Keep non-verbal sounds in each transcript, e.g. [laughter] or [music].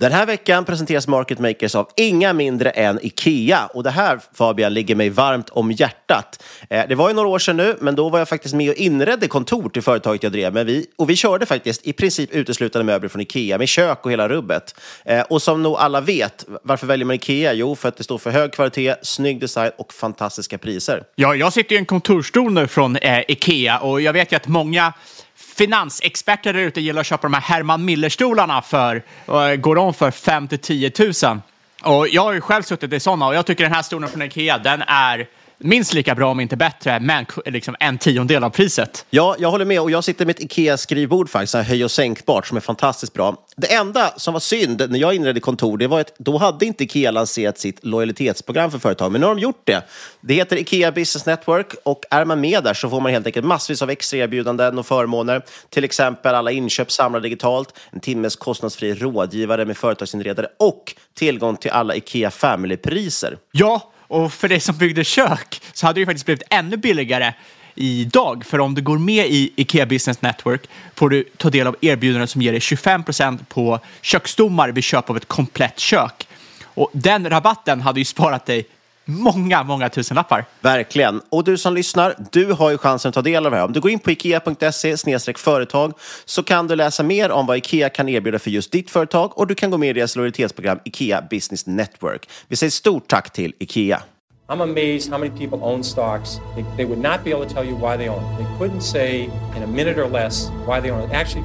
Den här veckan presenteras Market Makers av inga mindre än IKEA. Och det här, Fabian, ligger mig varmt om hjärtat. Eh, det var ju några år sedan nu, men då var jag faktiskt med och inredde kontor till företaget jag drev. Men vi, och vi körde faktiskt i princip uteslutande möbler från IKEA, med kök och hela rubbet. Eh, och som nog alla vet, varför väljer man IKEA? Jo, för att det står för hög kvalitet, snygg design och fantastiska priser. Ja, jag sitter i en kontorsstol nu från eh, Ikea och jag vet ju att många finansexperter där ute gillar att köpa de här Herman Miller-stolarna för, eh, går om för 5 till 10 000. Och jag har ju själv suttit i sådana och jag tycker den här stolen från Ikea, den är minst lika bra om inte bättre, men liksom en tiondel av priset. Ja, jag håller med. Och jag sitter med ett Ikea-skrivbord faktiskt, så här höj och sänkbart, som är fantastiskt bra. Det enda som var synd när jag inredde kontor, det var att då hade inte Ikea lanserat sitt lojalitetsprogram för företag. Men nu har de gjort det. Det heter Ikea Business Network och är man med där så får man helt enkelt massvis av extra erbjudanden och förmåner. Till exempel alla inköp samlade digitalt, en timmes kostnadsfri rådgivare med företagsinredare och tillgång till alla Ikea Family-priser. Ja, och för dig som byggde kök så hade det ju faktiskt blivit ännu billigare idag. För om du går med i Ikea Business Network får du ta del av erbjudanden som ger dig 25% på köksstommar vid köp av ett komplett kök. Och den rabatten hade ju sparat dig många, många tusenlappar. Verkligen. Och du som lyssnar, du har ju chansen att ta del av det här. Om du går in på ikea.se företag så kan du läsa mer om vad Ikea kan erbjuda för just ditt företag och du kan gå med i deras lojalitetsprogram Ikea Business Network. Vi säger stort tack till Ikea. I'm amazed how many people own stocks. They, they would not be able to tell you why they own. They couldn't say in a minute or less why they own. Actually,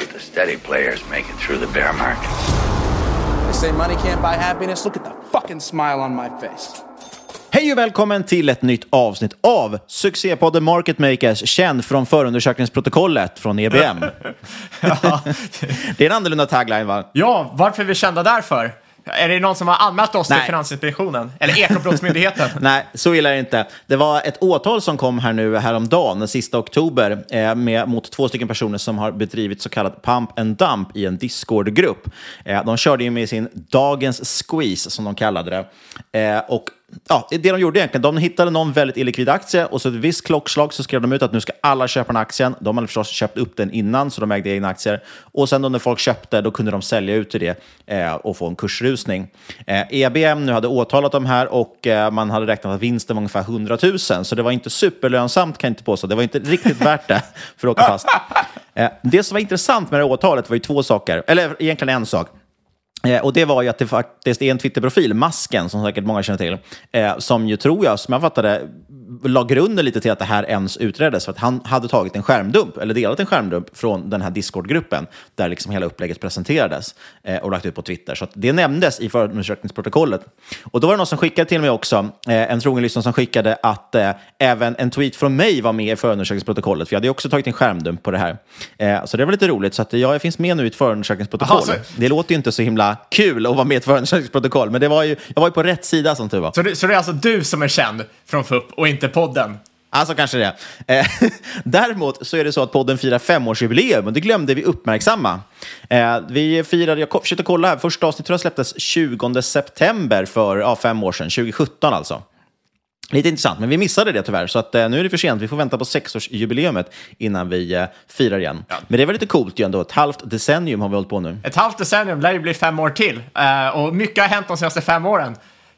steady players make it through the bear market. They say money can't buy happiness. Look at the fucking smile on my face. Hej och välkommen till ett nytt avsnitt av succépodden Market Makers, känd från förundersökningsprotokollet från EBM. [laughs] [laughs] det är en annorlunda tagline va? Ja, varför är vi kända därför? Är det någon som har anmält oss Nej. till Finansinspektionen? Eller Ekobrottsmyndigheten? [laughs] Nej, så illa är det inte. Det var ett åtal som kom här nu häromdagen, den sista oktober, eh, med, mot två stycken personer som har bedrivit så kallad pump and dump i en Discord-grupp. Eh, de körde ju med sin Dagens Squeeze, som de kallade det. Eh, och ja, det de gjorde egentligen, de hittade någon väldigt illikvid aktie och så ett visst klockslag så skrev de ut att nu ska alla köpa den aktien. De hade förstås köpt upp den innan, så de ägde egna aktier. Och sen då när folk köpte, då kunde de sälja ut till det eh, och få en kursrusning. Eh, EBM nu hade åtalat de här och eh, man hade räknat att vinsten var ungefär 100 000, så det var inte superlönsamt kan jag inte påstå. Det var inte riktigt värt det för att åka fast. Eh, det som var intressant med det här åtalet var ju två saker, eller egentligen en sak. Eh, och det var ju att det faktiskt är en Twitterprofil, Masken, som säkert många känner till, eh, som ju tror jag, som jag fattade, la grunden lite till att det här ens utreddes. För att han hade tagit en skärmdump, eller delat en skärmdump från den här Discord-gruppen, där liksom hela upplägget presenterades eh, och lagt ut på Twitter. Så det nämndes i förundersökningsprotokollet. Och då var det någon som skickade till mig också, eh, en trogen lyssnare som skickade att eh, även en tweet från mig var med i förundersökningsprotokollet, för jag hade ju också tagit en skärmdump på det här. Eh, så det var lite roligt, så att jag finns med nu i ett förundersökningsprotokoll. Aha, så- Det låter ju inte så himla kul att vara med i ett förundersökningsprotokoll, men det var ju, jag var ju på rätt sida som tur var. Så det, så det är alltså du som är känd från FUP och inte podden? Alltså kanske det. Eh, [laughs] Däremot så är det så att podden firar femårsjubileum och det glömde vi uppmärksamma. Eh, vi firade, jag försökte kolla här, första avsnittet tror jag släpptes 20 september för ja, fem år sedan, 2017 alltså. Lite intressant, men vi missade det tyvärr, så att, eh, nu är det för sent. Vi får vänta på sexårsjubileumet innan vi eh, firar igen. Men det var lite coolt ju ändå, ett halvt decennium har vi hållit på nu. Ett halvt decennium lär ju bli fem år till. Eh, och mycket har hänt de senaste fem åren.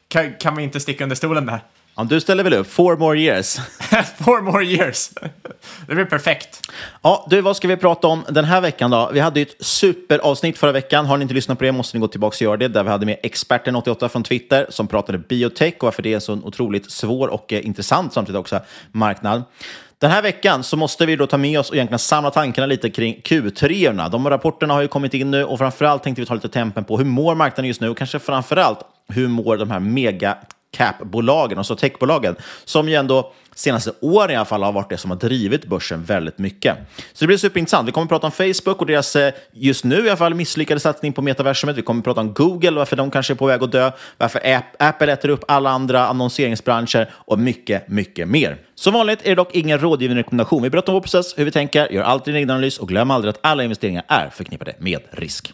Kan, kan vi inte sticka under stolen där? Ja, du ställer väl upp? Four more years. [laughs] Four more years. Det blir perfekt. Ja, du, vad ska vi prata om den här veckan då? Vi hade ju ett superavsnitt förra veckan. Har ni inte lyssnat på det måste ni gå tillbaka och göra det. Där vi hade med experten 88 från Twitter som pratade biotech och varför det är så en otroligt svår och eh, intressant samtidigt också marknad. Den här veckan så måste vi då ta med oss och egentligen samla tankarna lite kring Q3. De rapporterna har ju kommit in nu och framförallt tänkte vi ta lite tempen på hur mår marknaden just nu och kanske framförallt hur mår de här mega cap-bolagen, alltså techbolagen, som ju ändå senaste åren i alla fall har varit det som har drivit börsen väldigt mycket. Så det blir superintressant. Vi kommer att prata om Facebook och deras eh, just nu i alla fall misslyckade satsning på metaversumet. Vi kommer att prata om Google, varför de kanske är på väg att dö, varför Apple äter upp alla andra annonseringsbranscher och mycket, mycket mer. Som vanligt är det dock ingen rådgivande rekommendation. Vi berättar om vår process, hur vi tänker, gör alltid en egen analys och glöm aldrig att alla investeringar är förknippade med risk.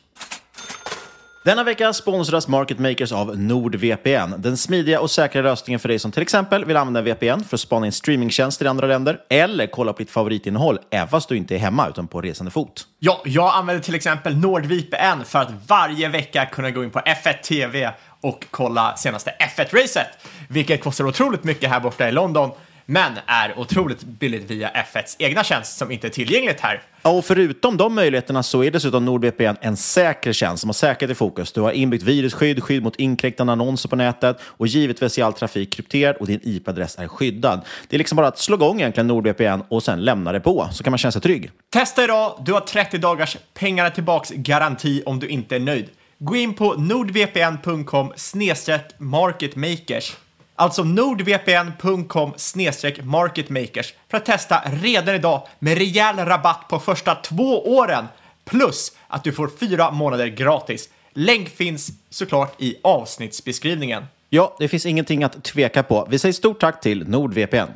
Denna vecka sponsras Market Makers av NordVPN, den smidiga och säkra lösningen för dig som till exempel vill använda VPN för att spana in streamingtjänster i andra länder eller kolla på ditt favoritinnehåll även fast du inte är hemma utan på resande fot. Ja, jag använder till exempel NordVPN för att varje vecka kunna gå in på F1 TV och kolla senaste F1-racet, vilket kostar otroligt mycket här borta i London men är otroligt billigt via F1s egna tjänst som inte är tillgängligt här. och förutom de möjligheterna så är dessutom NordVPN en säker tjänst som har säkerhet i fokus. Du har inbyggt virusskydd, skydd mot inkräktande annonser på nätet och givetvis är all trafik krypterad och din IP-adress är skyddad. Det är liksom bara att slå igång egentligen NordVPN och sen lämna det på så kan man känna sig trygg. Testa idag, du har 30 dagars pengarna tillbaks garanti om du inte är nöjd. Gå in på nordvpn.com marketmakers Alltså nordvpn.com marketmakers för att testa redan idag med rejäl rabatt på första två åren. Plus att du får fyra månader gratis. Länk finns såklart i avsnittsbeskrivningen. Ja, det finns ingenting att tveka på. Vi säger stort tack till NordVPN.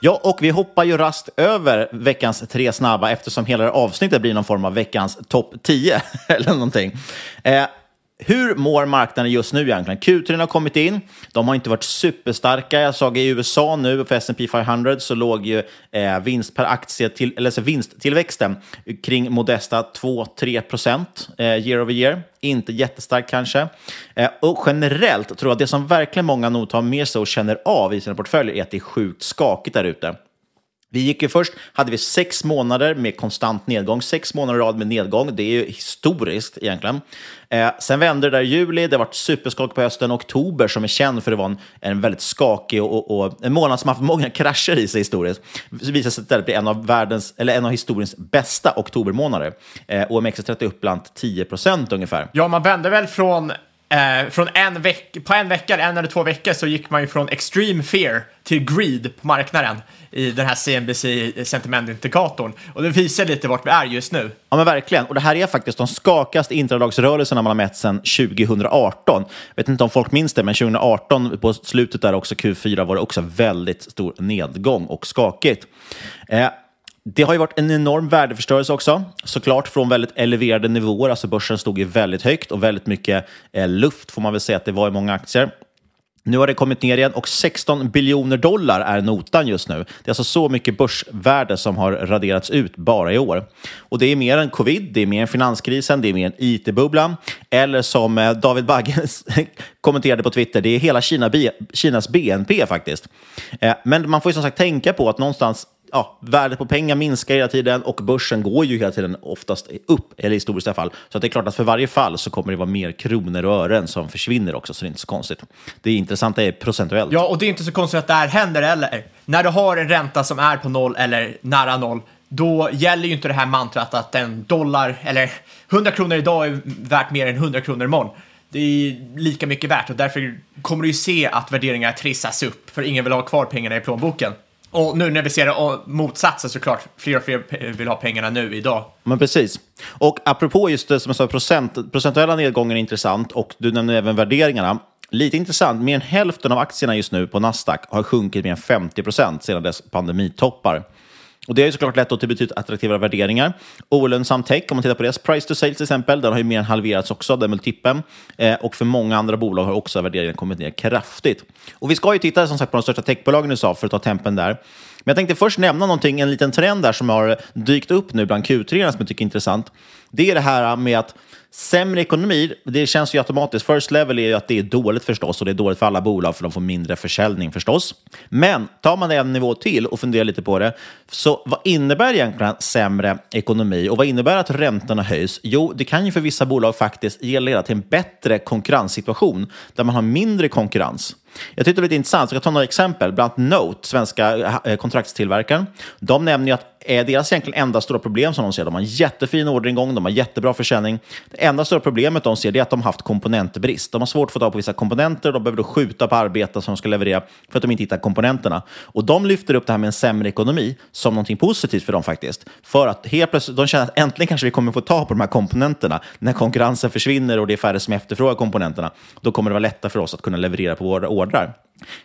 Ja, och vi hoppar ju rast över veckans tre snabba eftersom hela det avsnittet blir någon form av veckans topp 10 [laughs] eller någonting. Eh, hur mår marknaden just nu egentligen? Q3 har kommit in. De har inte varit superstarka. Jag såg i USA nu för S&P 500 så låg ju eh, vinst per aktie till, eller så vinsttillväxten kring modesta 2-3 procent eh, year over year. Inte jättestarkt kanske. Eh, och generellt tror jag att det som verkligen många nog tar med sig och känner av i sina portföljer är att det är sjukt skakigt där ute. Vi gick ju först, hade vi sex månader med konstant nedgång, sex månader i rad med nedgång. Det är ju historiskt egentligen. Eh, sen vände det där i juli, det har varit superskak på hösten. Oktober, som är känd för att vara en, en väldigt skakig och, och, och, en månad som haft många krascher i sig historiskt, visade sig istället bli en av, världens, eller en av historiens bästa oktobermånader. Eh, OMXS30 upp bland 10 procent ungefär. Ja, man vände väl från Eh, från en veck på en vecka, en eller två veckor, så gick man ju från extreme fear till greed på marknaden i den här CNBC sentimentindikatorn. Och det visar lite vart vi är just nu. Ja, men verkligen. Och det här är faktiskt de skakaste intradagsrörelserna man har mätt sedan 2018. Jag vet inte om folk minns det, men 2018 på slutet där också Q4 var det också väldigt stor nedgång och skakigt. Eh, det har ju varit en enorm värdeförstörelse också, såklart från väldigt eleverade nivåer. Alltså börsen stod ju väldigt högt och väldigt mycket eh, luft får man väl säga att det var i många aktier. Nu har det kommit ner igen och 16 biljoner dollar är notan just nu. Det är alltså så mycket börsvärde som har raderats ut bara i år. Och det är mer än covid, det är mer än finanskrisen, det är mer än it-bubblan. Eller som eh, David Bagge [laughs] kommenterade på Twitter, det är hela Kina, Kinas BNP faktiskt. Eh, men man får ju som sagt tänka på att någonstans ja, värdet på pengar minskar hela tiden och börsen går ju hela tiden oftast upp, eller i historiska fall. Så det är klart att för varje fall så kommer det vara mer kronor och ören som försvinner också, så det är inte så konstigt. Det intressanta är procentuellt. Ja, och det är inte så konstigt att det här händer heller. När du har en ränta som är på noll eller nära noll, då gäller ju inte det här mantrat att en dollar eller 100 kronor idag är värt mer än 100 kronor imorgon. Det är lika mycket värt och därför kommer du ju se att värderingar trissas upp för ingen vill ha kvar pengarna i plånboken. Och nu när vi ser motsatsen såklart, fler och fler vill ha pengarna nu idag. Men precis. Och apropå just det som jag sa, procent, procentuella nedgången är intressant och du nämnde även värderingarna. Lite intressant, mer än hälften av aktierna just nu på Nasdaq har sjunkit mer än 50 procent sedan dess pandemitoppar. Och det har ju såklart lett till betydligt attraktivare värderingar. Olönsam tech, om man tittar på deras price to sales till exempel, den har ju mer än halverats också, den multipeln. Eh, och för många andra bolag har också värderingen kommit ner kraftigt. Och vi ska ju titta som sagt på de största techbolagen i USA för att ta tempen där. Men jag tänkte först nämna någonting, en liten trend där som har dykt upp nu bland Q3 som jag tycker är intressant. Det är det här med att Sämre ekonomi, det känns ju automatiskt. First level är ju att det är dåligt förstås och det är dåligt för alla bolag för de får mindre försäljning förstås. Men tar man det en nivå till och funderar lite på det, så vad innebär egentligen sämre ekonomi och vad innebär att räntorna höjs? Jo, det kan ju för vissa bolag faktiskt leda till en bättre konkurrenssituation där man har mindre konkurrens. Jag tyckte det var lite intressant, så jag kan ta några exempel. Bland annat Note, svenska eh, kontraktstillverkaren, de nämner ju att är deras egentligen enda stora problem som de ser. De har en jättefin orderingång, de har jättebra försäljning. Det enda stora problemet de ser är att de har haft komponentbrist. De har svårt att få tag på vissa komponenter, de behöver då skjuta på arbeten som de ska leverera för att de inte hittar komponenterna. Och de lyfter upp det här med en sämre ekonomi som någonting positivt för dem faktiskt. För att helt plötsligt, de känner att äntligen kanske vi kommer få tag på de här komponenterna. När konkurrensen försvinner och det är färre som efterfrågar komponenterna, då kommer det vara lättare för oss att kunna leverera på våra ordrar.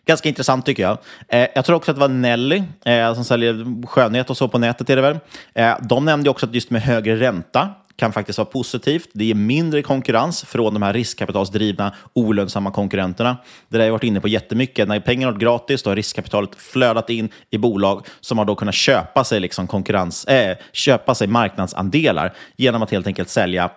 Ganska intressant tycker jag. Eh, jag tror också att det var Nelly eh, som säljer skönhet och så på nätet. Är det väl. Eh, de nämnde också att just med högre ränta kan faktiskt vara positivt. Det ger mindre konkurrens från de här riskkapitalsdrivna olönsamma konkurrenterna. Det där har jag varit inne på jättemycket. När pengarna är gratis då har riskkapitalet flödat in i bolag som har då kunnat köpa sig, liksom konkurrens, äh, köpa sig marknadsandelar genom att helt enkelt sälja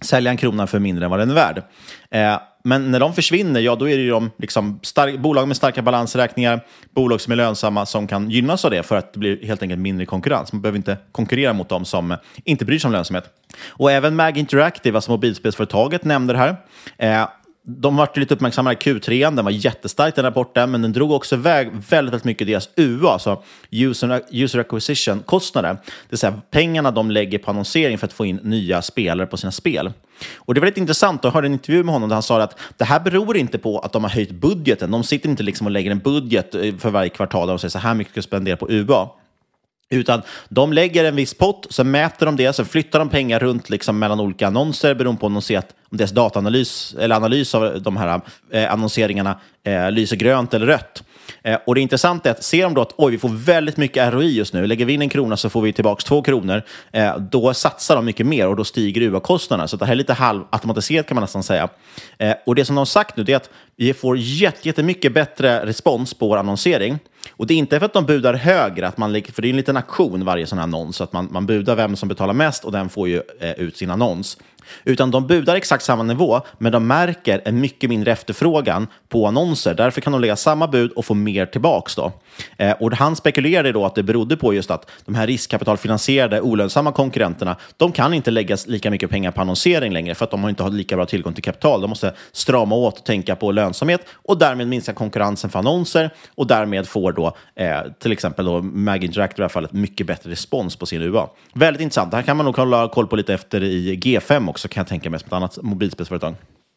sälja en krona för mindre än vad den är värd. Eh, men när de försvinner, ja då är det ju de liksom stark, bolag med starka balansräkningar, bolag som är lönsamma som kan gynnas av det för att det blir helt enkelt mindre konkurrens. Man behöver inte konkurrera mot dem som inte bryr sig om lönsamhet. Och även Mag Interactive, alltså mobilspelsföretaget, nämnde det här. Eh, de var lite uppmärksamma i Q3, den var jättestark den rapporten, men den drog också iväg väldigt, väldigt mycket deras UA, alltså user, user acquisition-kostnader. Det vill säga pengarna de lägger på annonsering för att få in nya spelare på sina spel. Och Det var lite intressant, jag hörde en intervju med honom där han sa att det här beror inte på att de har höjt budgeten. De sitter inte liksom och lägger en budget eh, för varje kvartal och säger så här mycket ska spendera på UA. Utan de lägger en viss pott, så mäter de det, så flyttar de pengar runt liksom mellan olika annonser beroende på om de ser att om deras dataanalys eller analys av de här eh, annonseringarna eh, lyser grönt eller rött. Eh, och det intressanta är att ser de då att oj, vi får väldigt mycket ROI just nu, lägger vi in en krona så får vi tillbaka två kronor, eh, då satsar de mycket mer och då stiger UA-kostnaderna. Så det här är lite halvautomatiserat kan man nästan säga. Eh, och det som de har sagt nu är att vi får jättemycket bättre respons på vår annonsering. Och det är inte för att de budar högre, att man, för det är en liten aktion varje sån här annons, så att man, man budar vem som betalar mest och den får ju eh, ut sin annons. Utan de budar exakt samma nivå, men de märker en mycket mindre efterfrågan på annonser. Därför kan de lägga samma bud och få mer tillbaks. Då. Eh, och han spekulerade då att det berodde på just att de här riskkapitalfinansierade olönsamma konkurrenterna, de kan inte lägga lika mycket pengar på annonsering längre för att de har inte har lika bra tillgång till kapital. De måste strama åt och tänka på lönsamhet och därmed minska konkurrensen för annonser och därmed får då eh, till exempel då Mag Interactive i det här fallet mycket bättre respons på sin UA. Väldigt intressant. Det här kan man nog hålla koll på lite efter i G5 också kan jag tänka mig som ett annat mobilspelsföretag.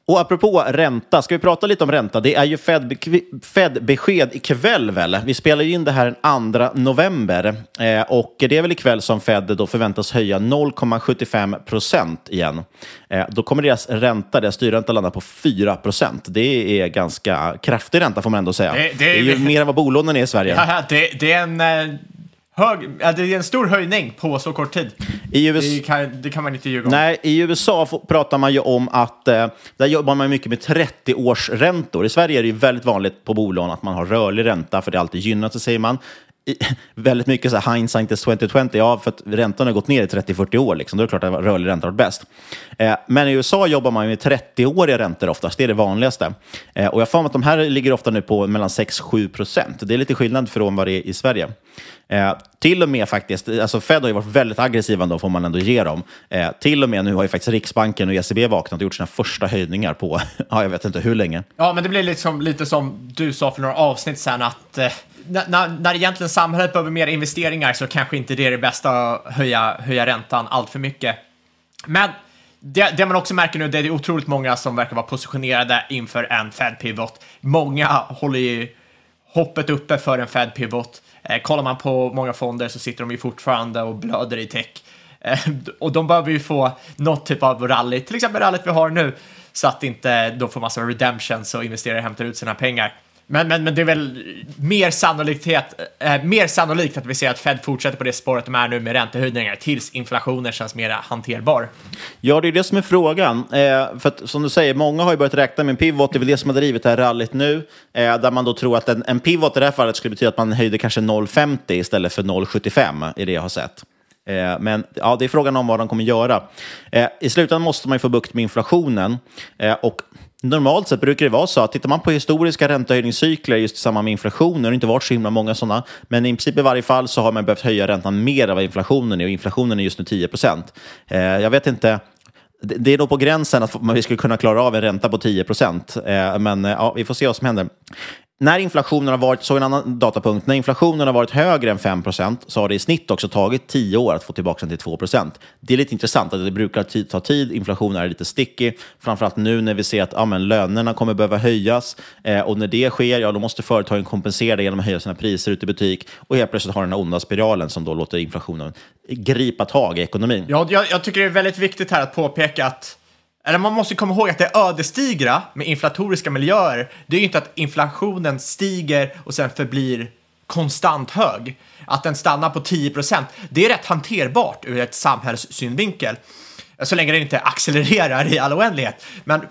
Och apropå ränta, ska vi prata lite om ränta? Det är ju Fed-besked ikväll väl? Vi spelar ju in det här den 2 november eh, och det är väl ikväll som Fed då förväntas höja 0,75 procent igen. Eh, då kommer deras ränta, deras styrränta landa på 4 procent. Det är ganska kraftig ränta får man ändå säga. Det, det, det är ju mer än vad bolånen är i Sverige. Ja, det, det är en eh, hög, det är en stor höjning på så kort tid. I US... det, kan, det kan man inte ljuga om. Nej, i USA pratar man ju om att eh, där jobbar man mycket med 30 års räntor. I Sverige är det ju väldigt vanligt på bolån att man har rörlig ränta, för det alltid gynnat sig, säger man. [laughs] Väldigt mycket så här, hindsight is 2020, ja, för att räntan har gått ner i 30-40 år, liksom. då är det klart att rörlig ränta har varit bäst. Eh, men i USA jobbar man med 30-åriga räntor oftast, det är det vanligaste. Eh, och jag får att de här ligger ofta nu på mellan 6-7 procent. Det är lite skillnad från vad det är i Sverige. Eh, till och med faktiskt, alltså Fed har ju varit väldigt aggressiva ändå, får man ändå ge dem. Eh, till och med nu har ju faktiskt Riksbanken och ECB vaknat och gjort sina första höjningar på, [laughs] ja, jag vet inte hur länge. Ja, men det blir liksom, lite som du sa för några avsnitt sedan, att eh, när, när egentligen samhället behöver mer investeringar så kanske inte det är det bästa att höja, höja räntan allt för mycket. Men det, det, man också märker nu, det är otroligt många som verkar vara positionerade inför en Fed-pivot. Många håller ju hoppet uppe för en Fed-pivot. Eh, kollar man på många fonder så sitter de ju fortfarande och blöder i tech. Eh, och de behöver ju få något typ av rally, till exempel rallyt vi har nu, så att inte de får massa redemptions och investerare hämtar ut sina pengar. Men, men, men det är väl mer, sannolikhet, eh, mer sannolikt att vi ser att Fed fortsätter på det spåret de är nu med räntehöjningar tills inflationen känns mer hanterbar. Ja, det är det som är frågan. Eh, för att, som du säger, många har ju börjat räkna med en pivot. Det är väl det som har drivit det här rallyt nu. Eh, där man då tror att en, en pivot i det här fallet skulle betyda att man höjde kanske 0,50 istället för 0,75 i det jag har sett. Eh, men ja, det är frågan om vad de kommer göra. Eh, I slutändan måste man ju få bukt med inflationen. Eh, och Normalt sett brukar det vara så att tittar man på historiska räntehöjningscykler just i samband med inflationen, det har inte varit så himla många sådana, men i princip i varje fall så har man behövt höja räntan mer än vad inflationen är och inflationen är just nu 10 procent. Eh, jag vet inte, det det är nog på gränsen att vi skulle kunna klara av en ränta på 10 procent, eh, men eh, ja, vi får se vad som händer. När inflationen har varit, så en annan datapunkt, när inflationen har varit högre än 5% så har det i snitt också tagit 10 år att få tillbaka den till 2% Det är lite intressant att det brukar ta tid, inflationen är lite sticky, framförallt nu när vi ser att ja, men, lönerna kommer behöva höjas. Eh, och när det sker, ja, då måste företagen kompensera det genom att höja sina priser ute i butik. Och helt plötsligt har den här onda spiralen som då låter inflationen gripa tag i ekonomin. Ja, jag, jag tycker det är väldigt viktigt här att påpeka att eller man måste komma ihåg att det ödesdigra med inflatoriska miljöer, det är ju inte att inflationen stiger och sen förblir konstant hög. Att den stannar på 10 procent, det är rätt hanterbart ur ett samhällssynvinkel. Så länge den inte accelererar i all oändlighet. Men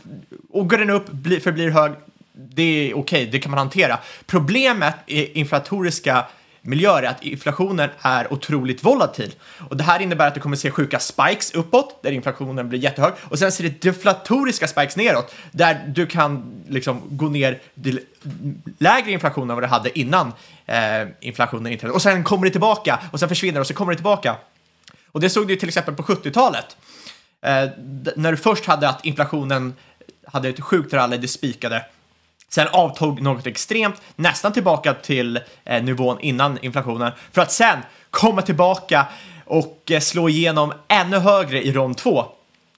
och går den upp, förblir hög, det är okej, det kan man hantera. Problemet i inflatoriska miljöer är att inflationen är otroligt volatil. Och det här innebär att du kommer se sjuka spikes uppåt, där inflationen blir jättehög, och sen ser det deflatoriska spikes neråt, där du kan liksom gå ner till lägre inflation än vad du hade innan eh, inflationen inträdde. Och sen kommer det tillbaka, och sen försvinner det, och så kommer det tillbaka. Och det såg du till exempel på 70-talet. Eh, när du först hade att inflationen hade ett sjukt rally, det spikade. Sen avtog något extremt, nästan tillbaka till eh, nivån innan inflationen, för att sen komma tillbaka och eh, slå igenom ännu högre i rond 2.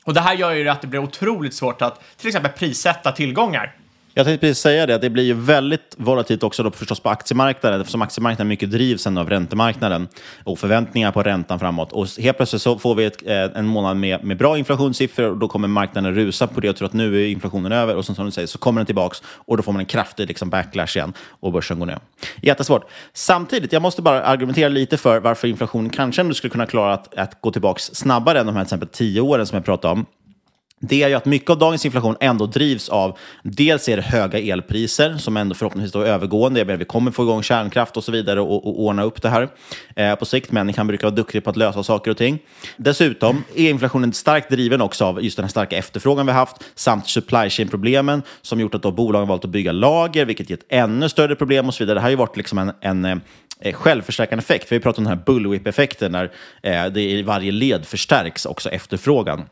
Och det här gör ju att det blir otroligt svårt att till exempel prissätta tillgångar. Jag tänkte precis säga det, att det blir ju väldigt volatilt också då förstås på aktiemarknaden, eftersom aktiemarknaden mycket drivs ändå av räntemarknaden och förväntningar på räntan framåt. Och helt plötsligt så får vi ett, eh, en månad med, med bra inflationssiffror och då kommer marknaden rusa på det och tro att nu är inflationen över och som, som du säger så kommer den tillbaks och då får man en kraftig liksom, backlash igen och börsen går ner. Jättesvårt. Samtidigt, jag måste bara argumentera lite för varför inflationen kanske ändå skulle kunna klara att, att gå tillbaks snabbare än de här till exempel tio åren som jag pratade om det är ju att mycket av dagens inflation ändå drivs av, dels är det höga elpriser som ändå förhoppningsvis då är övergående, jag menar, vi kommer få igång kärnkraft och så vidare och, och ordna upp det här eh, på sikt. Människan brukar vara duktig på att lösa saker och ting. Dessutom är inflationen starkt driven också av just den här starka efterfrågan vi haft samt supply chain-problemen som gjort att då bolagen valt att bygga lager, vilket gett ännu större problem och så vidare. Det här har ju varit liksom en, en eh, självförstärkande effekt. Vi har pratat om den här bullwhip-effekten när eh, det i varje led förstärks också efterfrågan.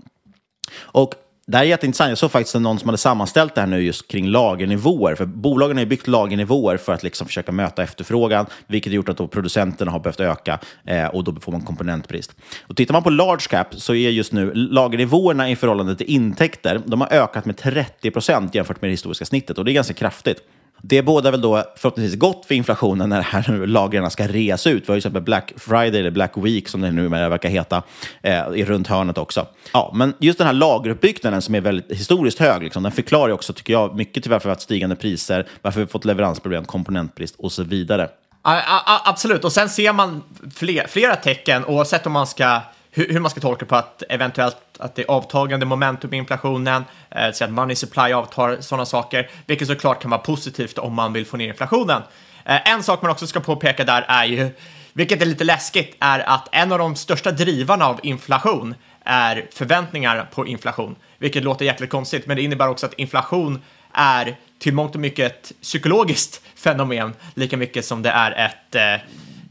Och det här är jätteintressant. Jag såg faktiskt någon som hade sammanställt det här nu just kring lagernivåer. För bolagen har ju byggt lagernivåer för att liksom försöka möta efterfrågan, vilket har gjort att då producenterna har behövt öka eh, och då får man komponentbrist. Och tittar man på large cap så är just nu lagernivåerna i förhållande till intäkter, de har ökat med 30 procent jämfört med det historiska snittet och det är ganska kraftigt. Det båda väl då förhoppningsvis gott för inflationen när det här [laughs] nu lagren ska reas ut. Vi har ju till exempel Black Friday eller Black Week som det nu verkar heta eh, i runt hörnet också. Ja, men just den här lageruppbyggnaden som är väldigt historiskt hög, liksom, den förklarar ju också, tycker jag, mycket till varför vi har haft stigande priser, varför vi har fått leveransproblem, komponentbrist och så vidare. A absolut, och sen ser man fler, flera tecken oavsett om man ska hur, hur man ska tolka på att eventuellt att det är avtagande momentum i inflationen, eh, så att money supply avtar, sådana saker, vilket såklart kan vara positivt om man vill få ner inflationen. Eh, en sak man också ska påpeka där är ju, vilket är lite läskigt, är att en av de största drivarna av inflation är förväntningar på inflation, vilket låter jäkligt konstigt, men det innebär också att inflation är till mångt och mycket ett psykologiskt fenomen, lika mycket som det är ett eh,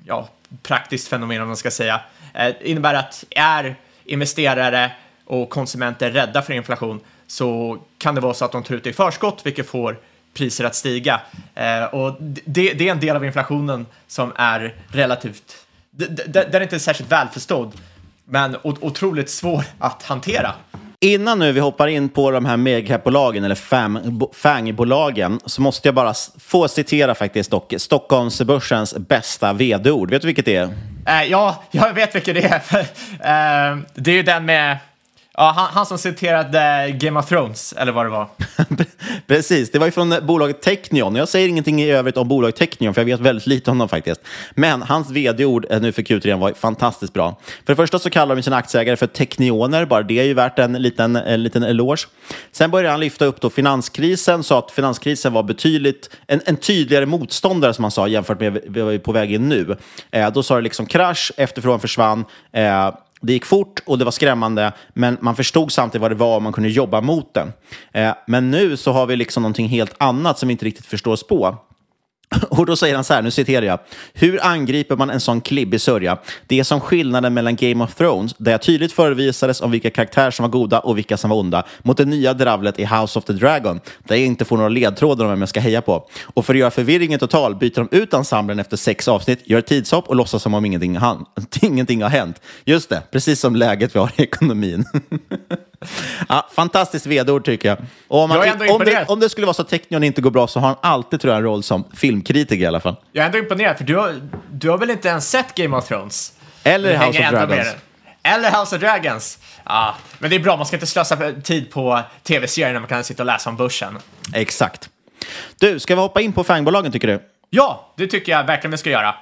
ja, praktiskt fenomen om man ska säga. Eh, det innebär att är investerare och konsumenter rädda för inflation så kan det vara så att de tar ut det i förskott, vilket får priser att stiga. Eh, och det, det, är en del av inflationen som är relativt, den är inte särskilt välförstådd, men otroligt svår att hantera. Innan nu vi hoppar in på de här megacap-bolagen, eller FANG-bolagen, så måste jag bara få citera faktiskt dock Stockholmsbörsens bästa vd-ord. Vet du vilket det är? Eh, ja, jag vet vilket det är. uh, [laughs] det är ju den med Ja, han, han som citerade eh, Game of Thrones, eller vad det var. [laughs] Precis, det var ju från eh, bolaget Technion. Jag säger ingenting i övrigt om bolaget Technion, för jag vet väldigt lite om dem faktiskt. Men hans vd-ord eh, nu för Q3 var fantastiskt bra. För det första så kallar de sina aktieägare för teknioner, bara det är ju värt en liten, en liten eloge. Sen började han lyfta upp då finanskrisen, sa att finanskrisen var betydligt, en, en tydligare motståndare som han sa jämfört med vad vi är på väg in nu. Eh, då sa det liksom krasch, efterfrågan försvann. Eh, det gick fort och det var skrämmande, men man förstod samtidigt vad det var och man kunde jobba mot den. Eh, men nu så har vi liksom någonting helt annat som vi inte riktigt förstår oss på. Och då säger han så här, nu citerar jag. Hur angriper man en sån klibbig sörja? Det är som skillnaden mellan Game of Thrones, där jag tydligt förevisades om vilka karaktärer som var goda och vilka som var onda, mot det nya dravlet i House of the Dragon, där jag inte får några ledtrådar om vem jag ska heja på. Och för att göra förvirringen total byter de ut ensemblen efter sex avsnitt, gör ett tidshopp och låtsas som om ingenting, han, [laughs] ingenting har hänt. Just det, precis som läget vi har i ekonomin. [laughs] ja, fantastiskt vd-ord tycker jag. Och om, man, Jag är ändå om, det, om det skulle vara så att Technion inte går bra så har han alltid tror jag, en roll som filmkritiker i alla fall. Jag är ändå imponerad, för du har, du har väl inte ens sett Game of Thrones? Eller Du House of Dragons. Eller House of Dragons. Ja, men det är bra, man ska inte slösa tid på tv-serier när man kan sitta och läsa om börsen. Exakt. Du, ska vi hoppa in på fangbolagen tycker du? Ja, det tycker jag verkligen vi ska göra.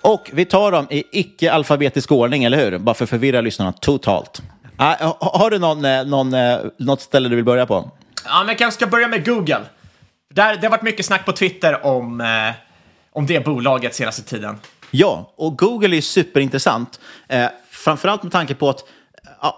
Och vi tar dem i icke-alfabetisk ordning, eller hur? Bara för att förvirra lyssnarna totalt. Ah, ha- har du någon, eh, någon, eh, något ställe du vill börja på? Ja, men jag kanske ska börja med Google. Där, det har varit mycket snack på Twitter om, eh, om det bolaget senaste tiden. Ja, och Google är superintressant. Eh, framförallt med tanke på att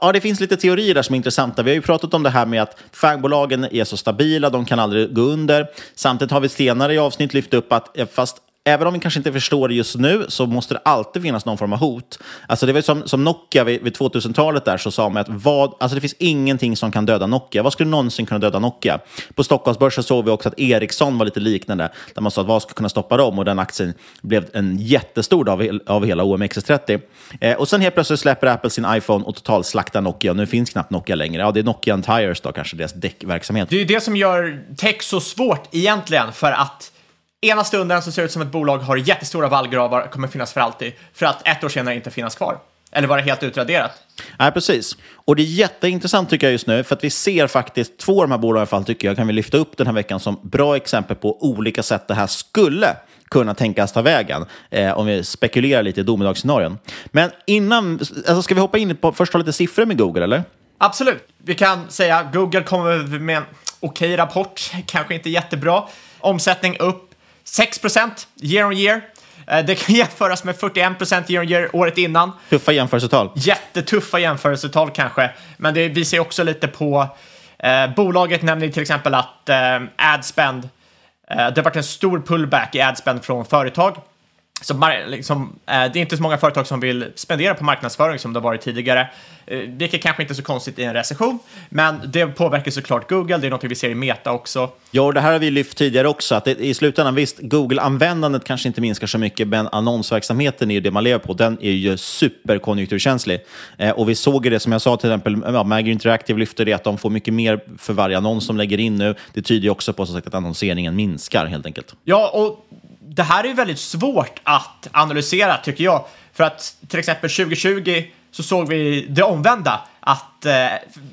ja, det finns lite teorier där som är intressanta. Vi har ju pratat om det här med att fangbolagen är så stabila, de kan aldrig gå under. Samtidigt har vi senare i avsnitt lyft upp att eh, fast Även om vi kanske inte förstår det just nu så måste det alltid finnas någon form av hot. Alltså det var som, som Nokia vid, vid 2000-talet där så sa man att vad, alltså det finns ingenting som kan döda Nokia. Vad skulle någonsin kunna döda Nokia? På Stockholmsbörsen såg vi också att Ericsson var lite liknande. Där man sa att vad ska kunna stoppa dem? Och den aktien blev en jättestor del av, av hela OMXS30. Eh, och sen helt plötsligt släpper Apple sin iPhone och totalt slaktar Nokia. Nu finns knappt Nokia längre. Ja, det är Nokia and Tires då kanske, deras däckverksamhet. Det är ju det som gör tech så svårt egentligen, för att ena stunden så ser det ut som ett bolag har jättestora vallgravar, kommer finnas för alltid, för att ett år senare inte finnas kvar. Eller vara helt utraderat. Nej, precis. Och det är jätteintressant tycker jag just nu, för att vi ser faktiskt två av de här bolagen i alla fall, tycker jag, kan vi lyfta upp den här veckan som bra exempel på olika sätt det här skulle kunna tänkas ta vägen, eh, om vi spekulerar lite i domedagsscenarion. Men innan, alltså ska vi hoppa in på, först ta lite siffror med Google, eller? Absolut. Vi kan säga Google kommer med en okej rapport, kanske inte jättebra. Omsättning upp 6 year on year. Eh, Det kan [laughs] jämföras med 41 year on year året innan. Tuffa jämförelsetal. Jättetuffa jämförelsetal kanske, men det visar också lite på... Eh, bolaget nämner till exempel att eh, adspend, eh, det har varit en stor pullback i adspend från företag. Så liksom, eh, det är inte så många företag som vill spendera på marknadsföring som det har varit tidigare, eh, vilket kanske inte är så konstigt i en recession, men det påverkar såklart Google, det är något vi ser i Meta också. Ja, och det här har vi lyft tidigare också, att i slutändan, visst, Google-användandet kanske inte minskar så mycket, men annonsverksamheten är ju det man lever på. Den är ju superkonjunkturkänslig. Eh, och vi såg ju det, som jag sa, till exempel, ja, Maggie Interactive lyfter det, att de får mycket mer för varje annons de lägger in nu. Det tyder ju också på så sagt, att annonseringen minskar, helt enkelt. Ja, och det här är ju väldigt svårt att analysera tycker jag. För att till exempel 2020 så såg vi det omvända, att eh,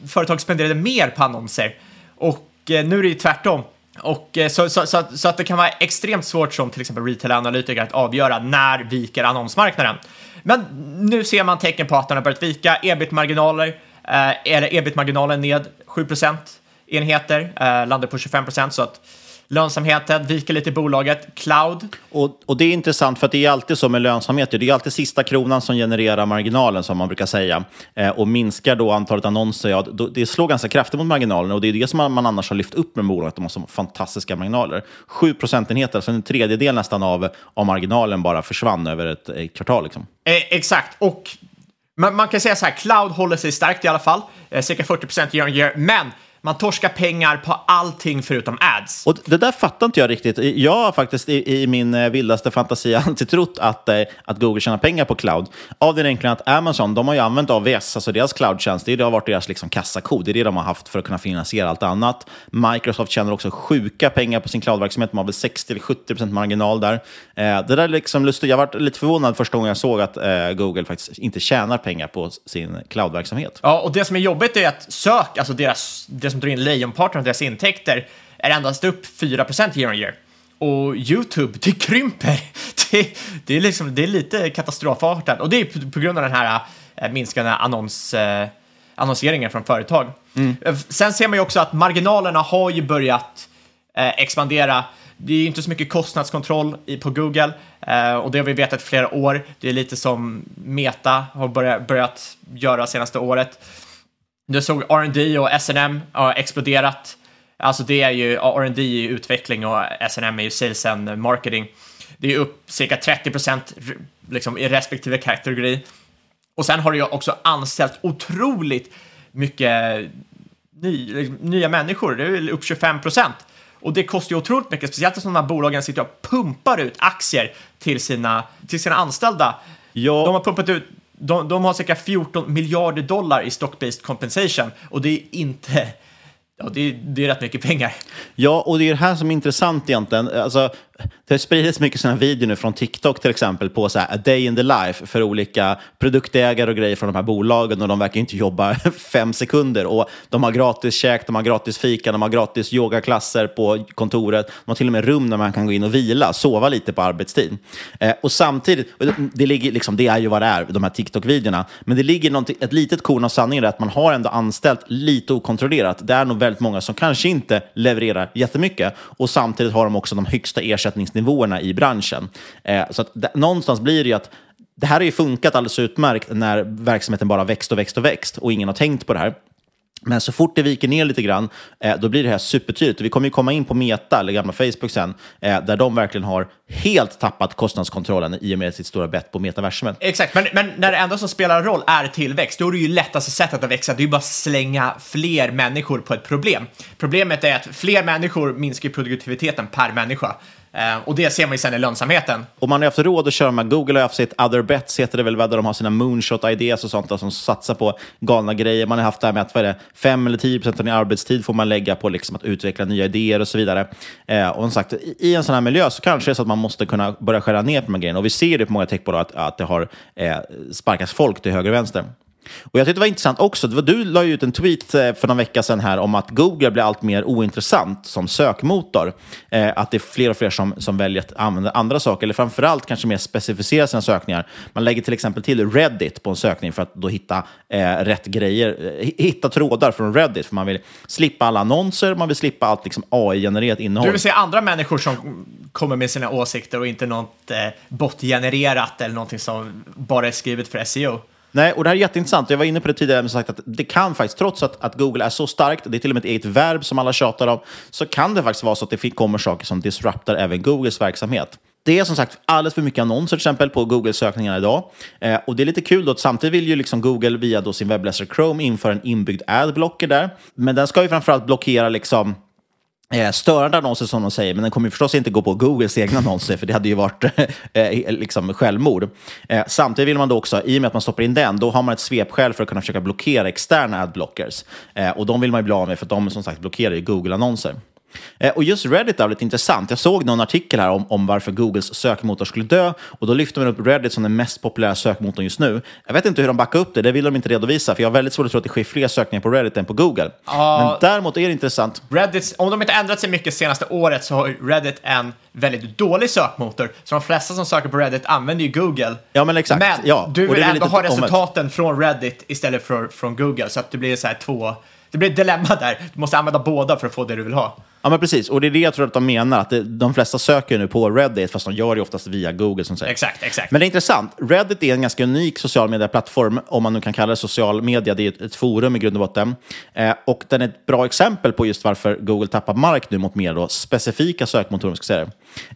företag spenderade mer på annonser. Och eh, nu är det ju tvärtom. Och, eh, så, så, så, att, så att det kan vara extremt svårt som till exempel retail-analytiker att avgöra när viker annonsmarknaden. Men nu ser man tecken på att den har börjat vika. Ebit-marginaler, eh, eller ebit-marginalen ned 7% enheter, eh, landar på 25 procent så att lönsamheten viker lite i bolaget. Cloud, Och, och det är intressant för att det är alltid så med lönsamhet. Det är alltid sista kronan som genererar marginalen som man brukar säga. Eh, och minskar då antalet annonser, ja, då, det slår ganska kraftigt mot marginalen. Och det är det som man, man annars har lyft upp med bolaget, de har så fantastiska marginaler. 7 procentenheter, alltså en tredjedel nästan av, av marginalen bara försvann över ett, ett kvartal. Liksom. Eh, exakt, och man, man kan säga så här, cloud håller sig starkt i alla fall, eh, cirka 40 year on year, men man torskar pengar på allting förutom ads. Och det där fattar inte jag riktigt. Jag har faktiskt i, i min eh, vildaste fantasi [laughs] alltid trott att, eh, att Google tjänar pengar på cloud. Av den enkla att Amazon, de har ju använt AWS, alltså deras cloudtjänst, det har varit deras liksom kassako. Det är det de har haft för att kunna finansiera allt annat. Microsoft tjänar också sjuka pengar på sin cloudverksamhet. De har väl 60-70% marginal där. Eh, det där är liksom lustigt. Jag var lite förvånad första gången jag såg att eh, Google faktiskt inte tjänar pengar på sin cloudverksamhet. Ja, och det som är jobbigt är att sök, alltså deras, det som drar in lejonparten av deras intäkter, är endast upp 4 year on year. Och YouTube, det krymper. [laughs] Det, det, är, liksom, det är lite katastrofartat. Och det är på, på grund av den här äh, minskande annons, äh, annonseringen från företag. Mm. Sen ser man ju också att marginalerna har ju börjat äh, expandera. Det är ju inte så mycket kostnadskontroll på Google och det har vi vetat i flera år. Det är lite som Meta har börjat, börjat göra senaste året. Du såg R&D och S&M har exploderat. Alltså det är ju R&D i utveckling och S&M är ju sales and marketing. Det är upp cirka 30 procent liksom, i respektive kategori. Och sen har du ju också anställt otroligt mycket ny, liksom, nya människor, det är upp 25 procent. Och det kostar ju otroligt mycket, speciellt när de här bolagen sitter och pumpar ut aktier till sina, till sina anställda. Ja. De har pumpat ut de, de har cirka 14 miljarder dollar i stock-based compensation och det är inte Ja, det, det, är rätt mycket pengar. Ja, och det är det här som är intressant egentligen. Alltså, det har spridits mycket sådana videor nu från TikTok till exempel på så här, a day in the life för olika produktägare och grejer från de här bolagen och de verkar inte jobba [laughs] fem sekunder och de har gratis käk, de har gratis fika, de har gratis yogaklasser på kontoret, de har till och med rum där man kan gå in och vila, sova lite på arbetstid. Eh, och samtidigt, det, ligger, liksom, det är ju vad det är, de här TikTok-videorna, men det ligger ett litet korn av sanning i att man har ändå anställt lite okontrollerat. Det är nog väldigt många som kanske inte levererar jättemycket och samtidigt har de också de högsta ersättningarna ersättningsnivåerna i branschen. Eh, så att någonstans blir det ju att det här har ju funkat alldeles utmärkt när verksamheten bara växt och växt och växt och ingen har tänkt på det här. Men så fort det viker ner lite grann, eh, då blir det här supertydligt. Vi kommer ju komma in på Meta, eller gamla Facebook sen, eh, där de verkligen har helt tappat kostnadskontrollen i och med sitt stora bett på metaversumet. Exakt, men, men när det enda som spelar roll är tillväxt, då är det ju lättaste sättet att växa, det är ju bara att slänga fler människor på ett problem. Problemet är att fler människor minskar produktiviteten per människa. Eh, och det ser man ju sen i lönsamheten. Och man har haft råd att köra med Google har haft sitt other bets, heter det väl, där de har sina moonshot ideas och sånt där, som satsar på galna grejer. Man har haft det här med att vad är det, 5 eller 10 procent av din arbetstid får man lägga på liksom att utveckla nya idéer och så vidare. Eh, och som sagt, i en sån här miljö så kanske det är så att man måste kunna börja skära ner på de här grejerna. Och vi ser det på många techbolag att, att det har eh, sparkats folk till höger och vänster. Och jag tyckte det var intressant också, det var, du la ut en tweet eh, för någon vecka sedan här om att Google blir allt mer ointressant som sökmotor. Eh, att det är fler och fler som, som väljer att använda andra saker, eller framförallt kanske mer specificera sina sökningar. Man lägger till exempel till Reddit på en sökning för att då hitta eh, rätt grejer, eh, hitta trådar från Reddit, för man vill slippa alla annonser, man vill slippa allt liksom, AI-genererat innehåll. Du vill se andra människor som kommer med sina åsikter och inte något eh, botgenererat eller någonting som bara är skrivet för SEO? Nej, och det här är jätteintressant. Jag var inne på det tidigare, men sagt att det kan faktiskt, trots att, att Google är så starkt, det är till och med ett eget verb som alla tjatar om, så kan det faktiskt vara så att det kommer saker som disruptar även Googles verksamhet. Det är som sagt alldeles för mycket annonser till exempel på Google-sökningarna idag. Eh, och det är lite kul då att samtidigt vill ju liksom Google via då sin webbläsare Chrome införa en inbyggd adblocker där. Men den ska ju framförallt blockera liksom Eh, störande annonser som de säger, men den kommer förstås inte gå på Googles egna annonser, för det hade ju varit [laughs] eh, eh, liksom självmord. Eh, samtidigt vill man då också, i och med att man stoppar in den, då har man ett svepskäl för att kunna försöka blockera externa adblockers. Eh, och de vill man ju bli av med, för de som sagt blockerar ju Google-annonser. Eh, och just Reddit är lite intressant. Jag såg någon artikel här om, om varför Googles sökmotor skulle dö och då lyfter man upp Reddit som den mest populära sökmotorn just nu. Jag vet inte hur de backar upp det, det vill de inte redovisa, för jag har väldigt svårt att tro att det sker fler sökningar på Reddit än på Google. Uh, Men däremot är det intressant. Reddit, om de inte ändrat sig mycket senaste året så har Reddit en väldigt dålig sökmotor, så de flesta som söker på Reddit använder ju Google. Ja, men exakt. Men ja. du vill ändå ha resultaten från Reddit istället för från Google, så att det blir så här två det blir ett dilemma där. Du måste använda båda för att få det du vill ha. Ja, men precis. Och det är det jag tror att de menar. Att det, de flesta söker nu på Reddit, fast de gör det oftast via Google. som säger. Exakt, exakt. Men det är intressant. Reddit är en ganska unik social media-plattform, om man nu kan kalla det social media. Det är ett, ett forum i grund och botten. Eh, och den är ett bra exempel på just varför Google tappar mark nu mot mer då specifika sökmotorer. Ska säga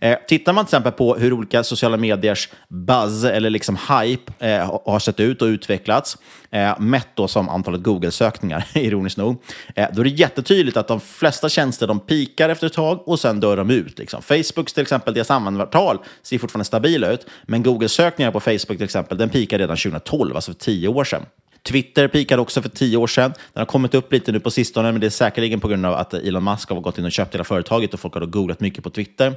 Eh, tittar man till exempel på hur olika sociala mediers buzz eller liksom hype eh, har sett ut och utvecklats, eh, mätt då som antalet Google-sökningar, [laughs] ironiskt nog, eh, då är det jättetydligt att de flesta tjänster de pikar efter ett tag och sen dör de ut. Liksom. Facebooks till exempel, deras användartal ser fortfarande stabila ut, men Google-sökningar på Facebook till exempel, den pikade redan 2012, alltså för tio år sedan. Twitter pikade också för tio år sedan. Den har kommit upp lite nu på sistone, men det är säkerligen på grund av att Elon Musk har gått in och köpt hela företaget och folk har då googlat mycket på Twitter.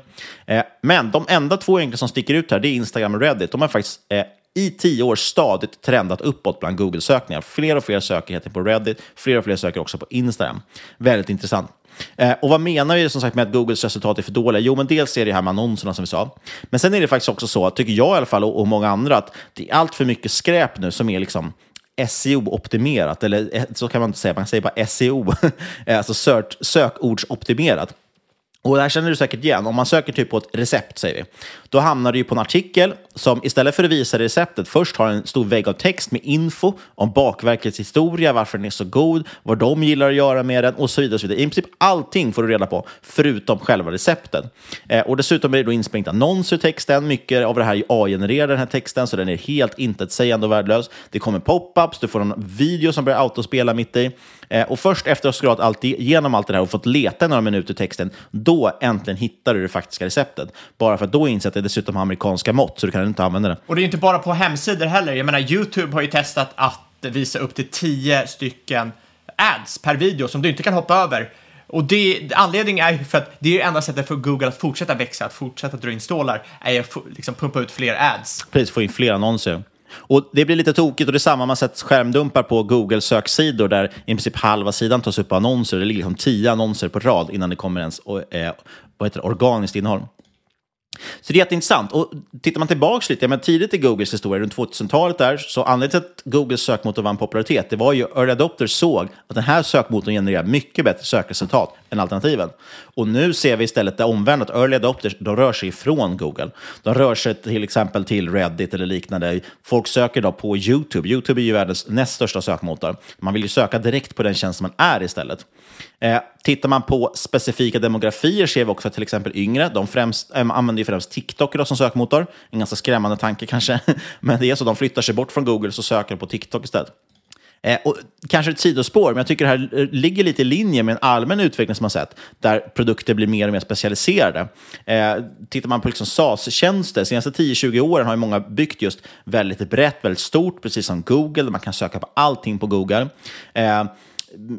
Eh, men de enda två egentligen som sticker ut här, det är Instagram och Reddit. De har faktiskt eh, i tio år stadigt trendat uppåt bland Google-sökningar. Fler och fler söker heter på Reddit, fler och fler söker också på Instagram. Väldigt intressant. Eh, och vad menar vi som sagt med att Googles resultat är för dåliga? Jo, men dels är det här med annonserna som vi sa. Men sen är det faktiskt också så, tycker jag i alla fall och, och många andra, att det är allt för mycket skräp nu som är liksom SEO-optimerat, eller eh, så kan man inte säga, man säger bara SEO, [laughs] eh, alltså sökordsoptimerat. Och det här känner du säkert igen. Om man söker typ på ett recept, säger vi, då hamnar du ju på en artikel som istället för att visa receptet först har en stor vägg av text med info om bakverkets historia, varför den är så god, vad de gillar att göra med den och så vidare. Och så vidare. I princip allting får du reda på, förutom själva receptet. Eh, och dessutom är det då insprängt annonser i texten. Mycket av det här AI-genererar den här texten, så den är helt intetsägande och värdelös. Det kommer pop-ups, du får en video som börjar autospela mitt i. Eh, och först efter att ha scrollat allt igenom allt det här och fått leta några minuter i texten, då äntligen hittar du det faktiska receptet. Bara för att då inser att det dessutom har amerikanska mått, så du kan inte använda det. Och det är inte bara på hemsidor heller. Jag menar, YouTube har ju testat att visa upp till tio stycken ads per video som du inte kan hoppa över. Och det, anledningen är för att det är enda sättet för Google att fortsätta växa, att fortsätta dra in stålar, är att liksom pumpa ut fler ads. Precis, få in fler annonser. Och Det blir lite tokigt och det är samma man sett skärmdumpar på Google söksidor där i princip halva sidan tas upp av annonser. Det ligger liksom tio annonser på rad innan det kommer ens eh, vad heter det, organiskt innehåll. Så det är jätteintressant. Och tittar man tillbaka lite, men tidigt i Googles historia, runt 2000-talet där, så anledningen till att Googles sökmotor vann popularitet, det var ju early adopters såg att den här sökmotorn genererar mycket bättre sökresultat än alternativen. Och nu ser vi istället det omvända, att early adopters, de rör sig ifrån Google. De rör sig till exempel till Reddit eller liknande. Folk söker då på YouTube. YouTube är ju världens näst största sökmotor. Man vill ju söka direkt på den tjänst man är istället. Eh, tittar man på specifika demografier ser vi också att till exempel yngre, de främst, äh, använder ju främst TikTok idag som sökmotor. En ganska skrämmande tanke kanske, [laughs] men det är så. De flyttar sig bort från Google och söker på TikTok istället. Eh, och kanske ett sidospår, men jag tycker det här eh, ligger lite i linje med en allmän utveckling som man sett, där produkter blir mer och mer specialiserade. Eh, tittar man på liksom SaaS-tjänster, senaste 10-20 åren har ju många byggt just väldigt brett, väldigt stort, precis som Google, där man kan söka på allting på Google. Eh,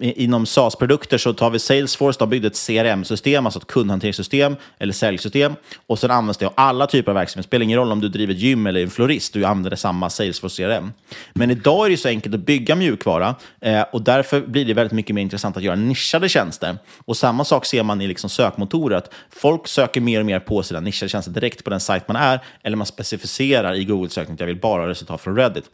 inom SaaS-produkter så tar vi Salesforce, de byggde ett CRM-system, alltså ett kundhanteringssystem eller säljsystem. Och sen används det av alla typer av verksamhet. Det spelar ingen roll om du driver ett gym eller en florist, du använder samma Salesforce CRM. Men idag är det så enkelt att bygga mjukvara eh, och därför blir det väldigt mycket mer intressant att göra nischade tjänster. Och samma sak ser man i liksom sökmotorer, att folk söker mer och mer på sina nischade tjänster direkt på den sajt man är, eller man specificerar i Google-sökning att jag vill bara ha resultat från Reddit.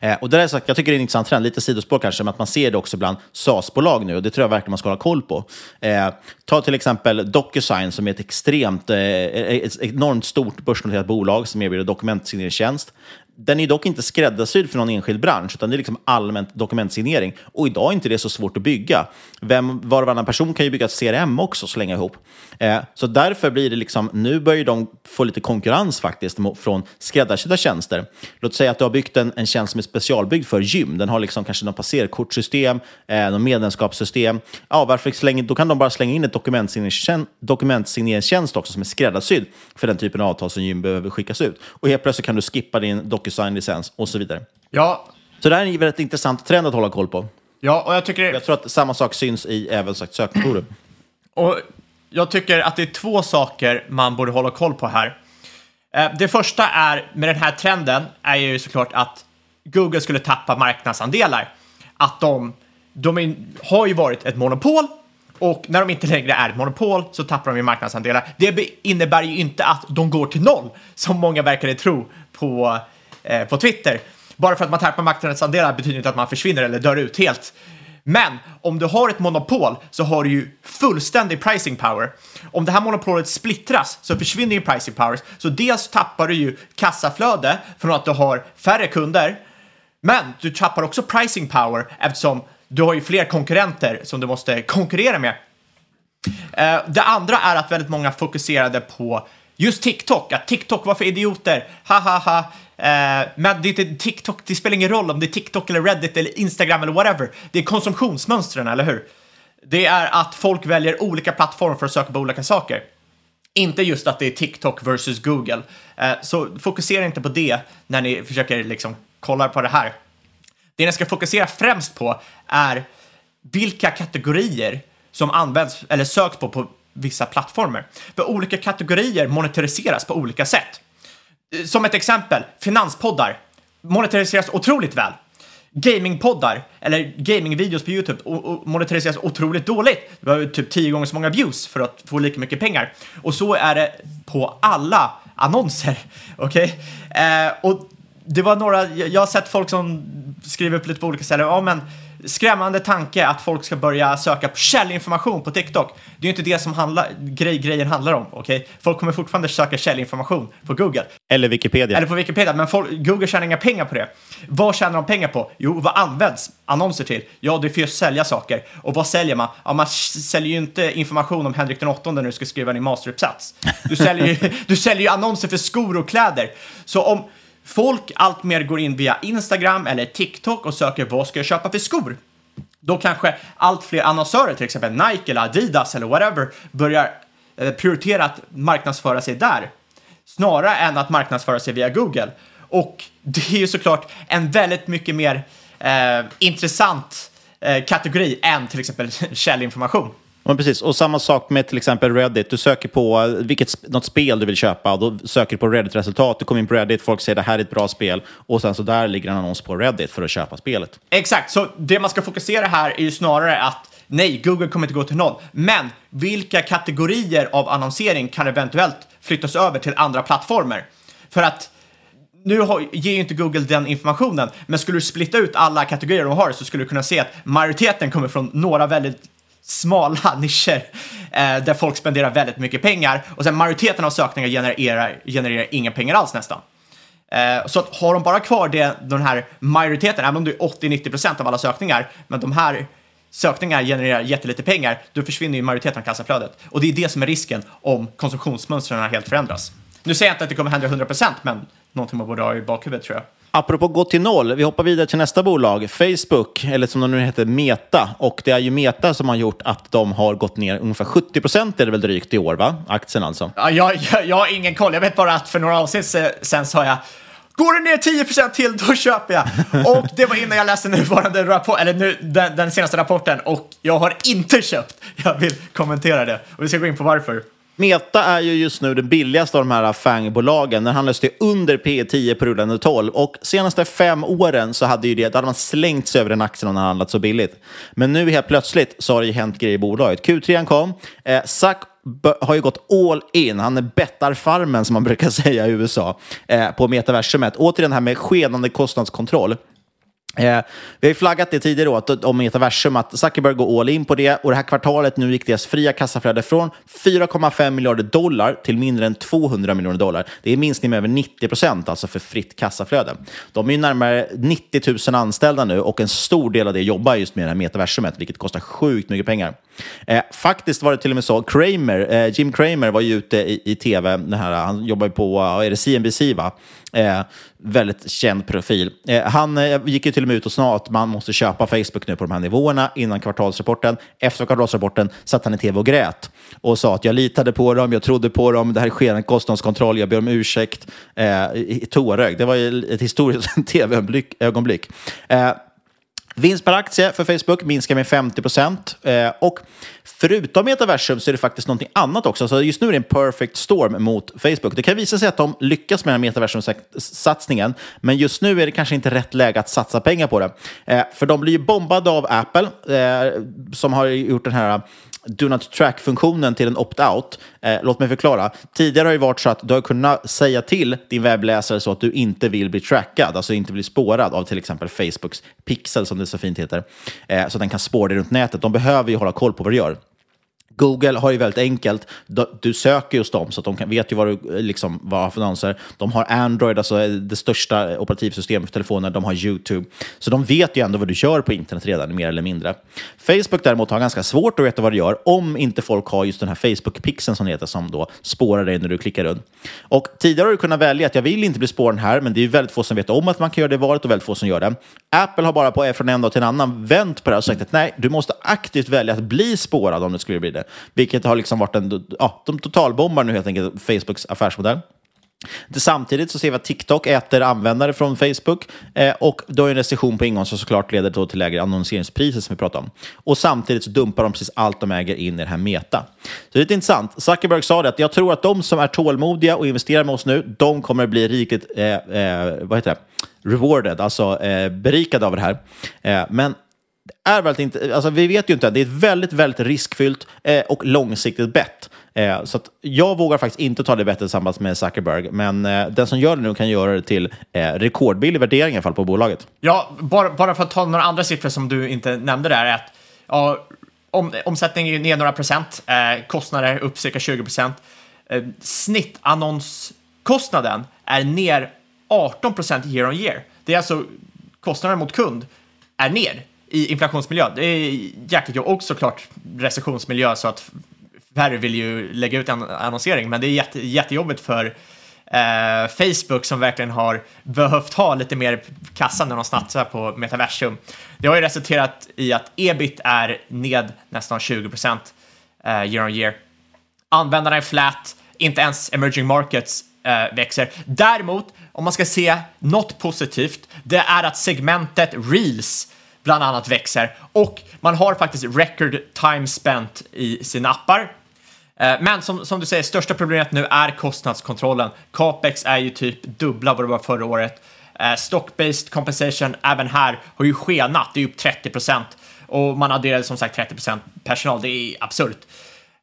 Eh, och det är sagt, jag tycker det är en intressant trend, lite sidospår kanske, men att man ser det också bland SaaS-bolag nu och det tror jag verkligen man ska hålla koll på. Eh, ta till exempel DocuSign som är ett extremt, eh, ett enormt stort börsnoterat bolag som erbjuder dokumentsigneringstjänst. den är dock inte skräddarsydd för någon enskild bransch, utan det är liksom allmänt dokumentsignering. Och idag är inte det så svårt att bygga. Vem, var och varannan person kan ju bygga ett CRM också och slänga ihop. Eh, så därför blir det liksom, nu börjar de få lite konkurrens faktiskt från skräddarsydda tjänster. Låt säga att du har byggt en, en tjänst som är specialbyggd för gym. Den har liksom kanske något passerkortssystem, eh, något medlemskapssystem. Ja, varför slänga, då kan de bara slänga in ett dokumentssigneringstjänst också som är skräddarsydd för den typen av avtal som gym behöver skickas ut. Och helt plötsligt kan du skippa din DocuSign-licens och så vidare. Ja. Så det här är en väldigt intressant trend att hålla koll på. Ja, och jag tycker... Jag tror att samma sak syns i även sagt sökmotorer. Och jag tycker att det är två saker man borde hålla koll på här. Eh, det första är, med den här trenden, är ju såklart att Google skulle tappa marknadsandelar. Att de, de är, har ju varit ett monopol och när de inte längre är ett monopol så tappar de ju marknadsandelar. Det innebär ju inte att de går till noll, som många verkade tro på, eh, på Twitter. Bara för att man tappar marknadsandelar betyder inte att man försvinner eller dör ut helt. Men om du har ett monopol så har du ju fullständig pricing power. Om det här monopolet splittras så försvinner ju pricing power. Så dels tappar du ju kassaflöde från att du har färre kunder, men du tappar också pricing power eftersom du har ju fler konkurrenter som du måste konkurrera med. Eh, det andra är att väldigt många fokuserade på just TikTok. Att TikTok var för idioter. Ha ha ha. Eh, men det, är inte TikTok, det spelar ingen roll om det är TikTok eller Reddit eller Instagram eller whatever. Det är konsumtionsmönstren, eller hur? Det är att folk väljer olika plattformar för att söka på olika saker. Inte just att det är TikTok versus Google. Eh, så fokusera inte på det när ni försöker liksom kolla på det här. Det ni ska fokusera främst på är vilka kategorier som används eller söks på på vissa plattformar. För olika kategorier monetariseras på olika sätt. Som ett exempel, finanspoddar monetariseras otroligt väl. Gamingpoddar eller gamingvideos på YouTube monetariseras otroligt dåligt. Det behöver typ tio gånger så många views för att få lika mycket pengar. Och så är det på alla annonser. [laughs] Okej? Okay? Eh, och det var några, jag har sett folk som skriver upp lite på olika ställen, ja men skrämmande tanke att folk ska börja söka på källinformation på TikTok. Det är ju inte det som handlar, grej, grejen handlar om. Okay? Folk kommer fortfarande söka källinformation på Google. Eller Wikipedia. Eller på Wikipedia, men folk, Google tjänar inga pengar på det. Vad tjänar de pengar på? Jo, vad används annonser till? Ja, det är för att sälja saker. Och vad säljer man? Ja, man säljer ju inte information om Henrik den åttonde när du ska skriva din masteruppsats. Du säljer ju, [laughs] du säljer ju annonser för skor och kläder. Så om folk alltmer går in via Instagram eller TikTok och söker vad ska jag köpa för skor? Då kanske allt fler annonsörer, till exempel Nike eller Adidas eller whatever, börjar eh, prioritera att marknadsföra sig där snarare än att marknadsföra sig via Google. Och det är ju såklart en väldigt mycket mer eh, intressant eh, kategori än till exempel [laughs] källinformation. Men precis. Och samma sak med till exempel Reddit. Du söker på eh, vilket, något spel du vill köpa och då söker du på Reddit-resultat. Du kommer in på Reddit, folk säger det här är ett bra spel och sen så där ligger en annons på Reddit för att köpa spelet. Exakt, så det man ska fokusera här är ju snarare att nej, Google kommer inte gå till noll. Men vilka kategorier av annonsering kan eventuellt flyttas över till andra plattformar? För att nu ger ju inte Google den informationen, men skulle du splitta ut alla kategorier de har så skulle du kunna se att majoriteten kommer från några väldigt smala [laughs] nischer eh, där folk spenderar väldigt mycket pengar och sen majoriteten av sökningar genererar, genererar inga pengar alls nästan. Eh, så att har de bara kvar det, den här majoriteten, även om det är 80-90% av alla sökningar, men de här sökningar genererar jättelite pengar, då försvinner ju majoriteten av kassaflödet. Och det är det som är risken om konsumtionsmönstren helt förändras. Nu säger jag inte att det kommer hända 100%, men någonting man borde ha i bakhuvudet tror jag. Apropå gå till noll, vi hoppar vidare till nästa bolag, Facebook, eller som de nu heter Meta. Och det är ju Meta som har gjort att de har gått ner ungefär 70 procent är det väl drygt i år, va? Aktien alltså. Ja, jag, jag, jag har ingen koll, jag vet bara att för några avsnitt sen sa jag Går det ner 10 procent till, då köper jag. [laughs] Och det var innan jag läste nuvarande rapport, eller nu, den, den senaste rapporten och jag har inte köpt. Jag vill kommentera det och vi ska gå in på varför. Meta är ju just nu den billigaste av de här FANG-bolagen. Den handlas till under P 10 på rullande 12 och senaste fem åren så hade, ju det, hade man slängt sig över den aktien om den handlat så billigt. Men nu helt plötsligt så har det ju hänt grejer i bolaget. Q3 kom, eh, Zack har ju gått all in. Han är bettarfarmen som man brukar [laughs] säga i USA eh, på metaversumet. Återigen det här med skenande kostnadskontroll. Eh, vi har ju flaggat det tidigare åt, om metaversum, att Zuckerberg går all in på det och det här kvartalet nu gick deras fria kassaflöde från 4,5 miljarder dollar till mindre än 200 miljoner dollar. Det är minskning med över 90 procent alltså för fritt kassaflöde. De är ju närmare 90 000 anställda nu och en stor del av det jobbar just med det här metaversumet, vilket kostar sjukt mycket pengar. Eh, faktiskt var det till och med så, Kramer, eh, Jim Kramer var ju ute i, i tv, här, han jobbar ju på, är det CNBC va? Eh, väldigt känd profil. Eh, han eh, gick ju till och med ut och sa att man måste köpa Facebook nu på de här nivåerna innan kvartalsrapporten. Efter kvartalsrapporten satt han i tv och grät och sa att jag litade på dem, jag trodde på dem, det här sker en kostnadskontroll, jag ber om ursäkt. Eh, tårögd. Det var ju ett historiskt [laughs] tv-ögonblick. Eh, Vinst per aktie för Facebook minskar med 50 procent. Eh, och förutom metaversum så är det faktiskt någonting annat också. Så just nu är det en perfect storm mot Facebook. Det kan visa sig att de lyckas med den här metaversumsatsningen, men just nu är det kanske inte rätt läge att satsa pengar på det. Eh, för de blir ju bombade av Apple, eh, som har gjort den här eh, Do Not Track-funktionen till en opt-out. Eh, låt mig förklara. Tidigare har det varit så att du har kunnat säga till din webbläsare så att du inte vill bli trackad, alltså inte bli spårad av till exempel Facebooks pixel, som det så fint heter, eh, så att den kan spåra dig runt nätet. De behöver ju hålla koll på vad du gör. Google har ju väldigt enkelt, du söker just dem så att de kan, vet ju vad du liksom, vad har för annonser. De har Android, alltså eh, det största operativsystemet för telefoner, de har YouTube. Så de vet ju ändå vad du gör på internet redan, mer eller mindre. Facebook däremot har ganska svårt att veta vad du gör om inte folk har just den här Facebook-pixeln som heter, som då spårar dig när du klickar runt. Och tidigare har du kunnat välja att jag vill inte bli spårad här, men det är väldigt få som vet om att man kan göra det valet och väldigt få som gör det. Apple har bara på, eh, från en dag till en annan vänt på det och sagt att nej, du måste aktivt välja att bli spårad om du skulle bli det. Vilket har liksom varit en, ja, de totalbombar nu helt enkelt Facebooks affärsmodell. Samtidigt så ser vi att TikTok äter användare från Facebook eh, och då är en recession på ingång som såklart leder till lägre annonseringspriser som vi pratade om. Och samtidigt så dumpar de precis allt de äger in i det här Meta. Så det är lite intressant. Zuckerberg sa det att jag tror att de som är tålmodiga och investerar med oss nu, de kommer bli riktigt, eh, eh, vad heter det? rewarded, alltså eh, berikade av det här. Eh, men är väldigt inte, alltså vi vet ju inte, det är ett väldigt, väldigt riskfyllt eh, och långsiktigt bett. Eh, så jag vågar faktiskt inte ta det bettet tillsammans med Zuckerberg, men eh, den som gör det nu kan göra det till eh, rekordbillig värdering i alla fall på bolaget. Ja, bara, bara för att ta några andra siffror som du inte nämnde där, är att ja, om, omsättningen är ner några procent, eh, kostnader upp cirka 20 procent. Eh, snittannonskostnaden är ner 18 procent year on year. Det är alltså kostnaden mot kund är ner i inflationsmiljö. Det är jäkligt jobbigt och såklart recessionsmiljö så att färre vill ju lägga ut en annonsering, men det är jätte, jättejobbigt för eh, Facebook som verkligen har behövt ha lite mer kassa när de satsar på metaversum. Det har ju resulterat i att ebit är ned nästan 20 procent eh, year on year. Användarna är flat, inte ens emerging markets eh, växer. Däremot, om man ska se något positivt, det är att segmentet reels bland annat växer och man har faktiskt record time spent i sina appar. Eh, men som, som du säger, största problemet nu är kostnadskontrollen. Capex är ju typ dubbla vad det var förra året. Eh, stock-based compensation även här har ju skenat, det är upp 30 procent och man adderade som sagt 30 procent personal. Det är absurt.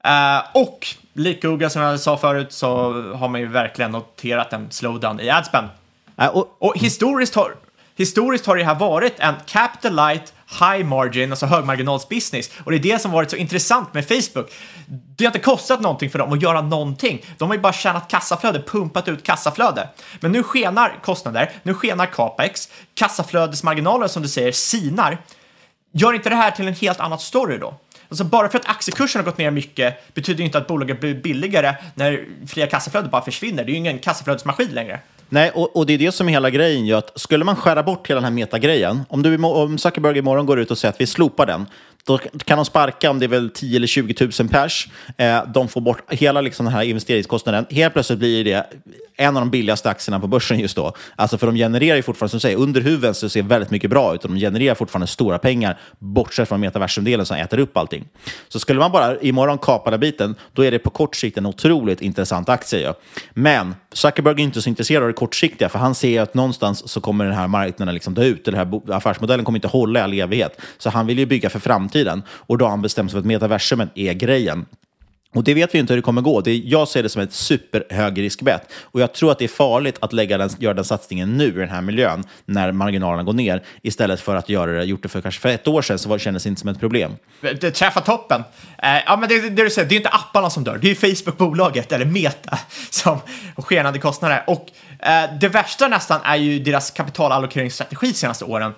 Uh, och likt Google som jag sa förut så har man ju verkligen noterat en slowdown i adspend. Och, och historiskt har historiskt har det här varit en capital light, high margin, alltså högmarginalsbusiness. Och det är det som varit så intressant med Facebook. Det har inte kostat någonting för dem att göra någonting. De har ju bara tjänat kassaflöde, pumpat ut kassaflöde. Men nu skenar kostnader, nu skenar capex, kassaflödesmarginaler som du säger sinar. Gör inte det här till en helt annan story då? Alltså bara för att aktiekursen har gått ner mycket betyder inte att bolaget blir billigare när fria kassaflödet bara försvinner. Det är ju ingen kassaflödesmaskin längre. Nej, och, och, det är det som är hela grejen. Ju, att skulle man skära bort hela den här metagrejen, om, du, om Zuckerberg imorgon går ut och säger att vi slopar den, då kan de sparka om det är väl 10 eller 20 000 pers. Eh, de får bort hela liksom, den här investeringskostnaden. Helt plötsligt blir det en av de billigaste aktierna på börsen just då. Alltså för de genererar ju fortfarande, som du säger, under huven så ser väldigt mycket bra ut och de genererar fortfarande stora pengar, bortsett från metaversumdelen som äter upp allting. Så skulle man bara imorgon kapa den biten, då är det på kort sikt en otroligt intressant aktie. Ja. Men Zuckerberg är inte så intresserad av det kortsiktiga, för han ser att någonstans så kommer den här marknaden liksom dö ut. Den här affärsmodellen kommer inte hålla i all evighet. Så han vill ju bygga för framtiden. Och då har han bestämt sig för att metaversumet är grejen. Och det vet vi inte hur det kommer gå. Det, jag ser det som ett superhögriskbett. Och jag tror att det är farligt att lägga den, göra den satsningen nu i den här miljön, när marginalerna går ner, istället för att göra det, gjort det för kanske för ett år sedan, så var, kändes det inte som ett problem. Det träffar toppen. Eh, ja, men det, det, du säger, det är inte apparna som dör, det är Facebook-bolaget, eller Meta, [laughs] som har skenande kostnader. Och eh, det värsta nästan är ju deras kapitalallokeringsstrategi de senaste åren.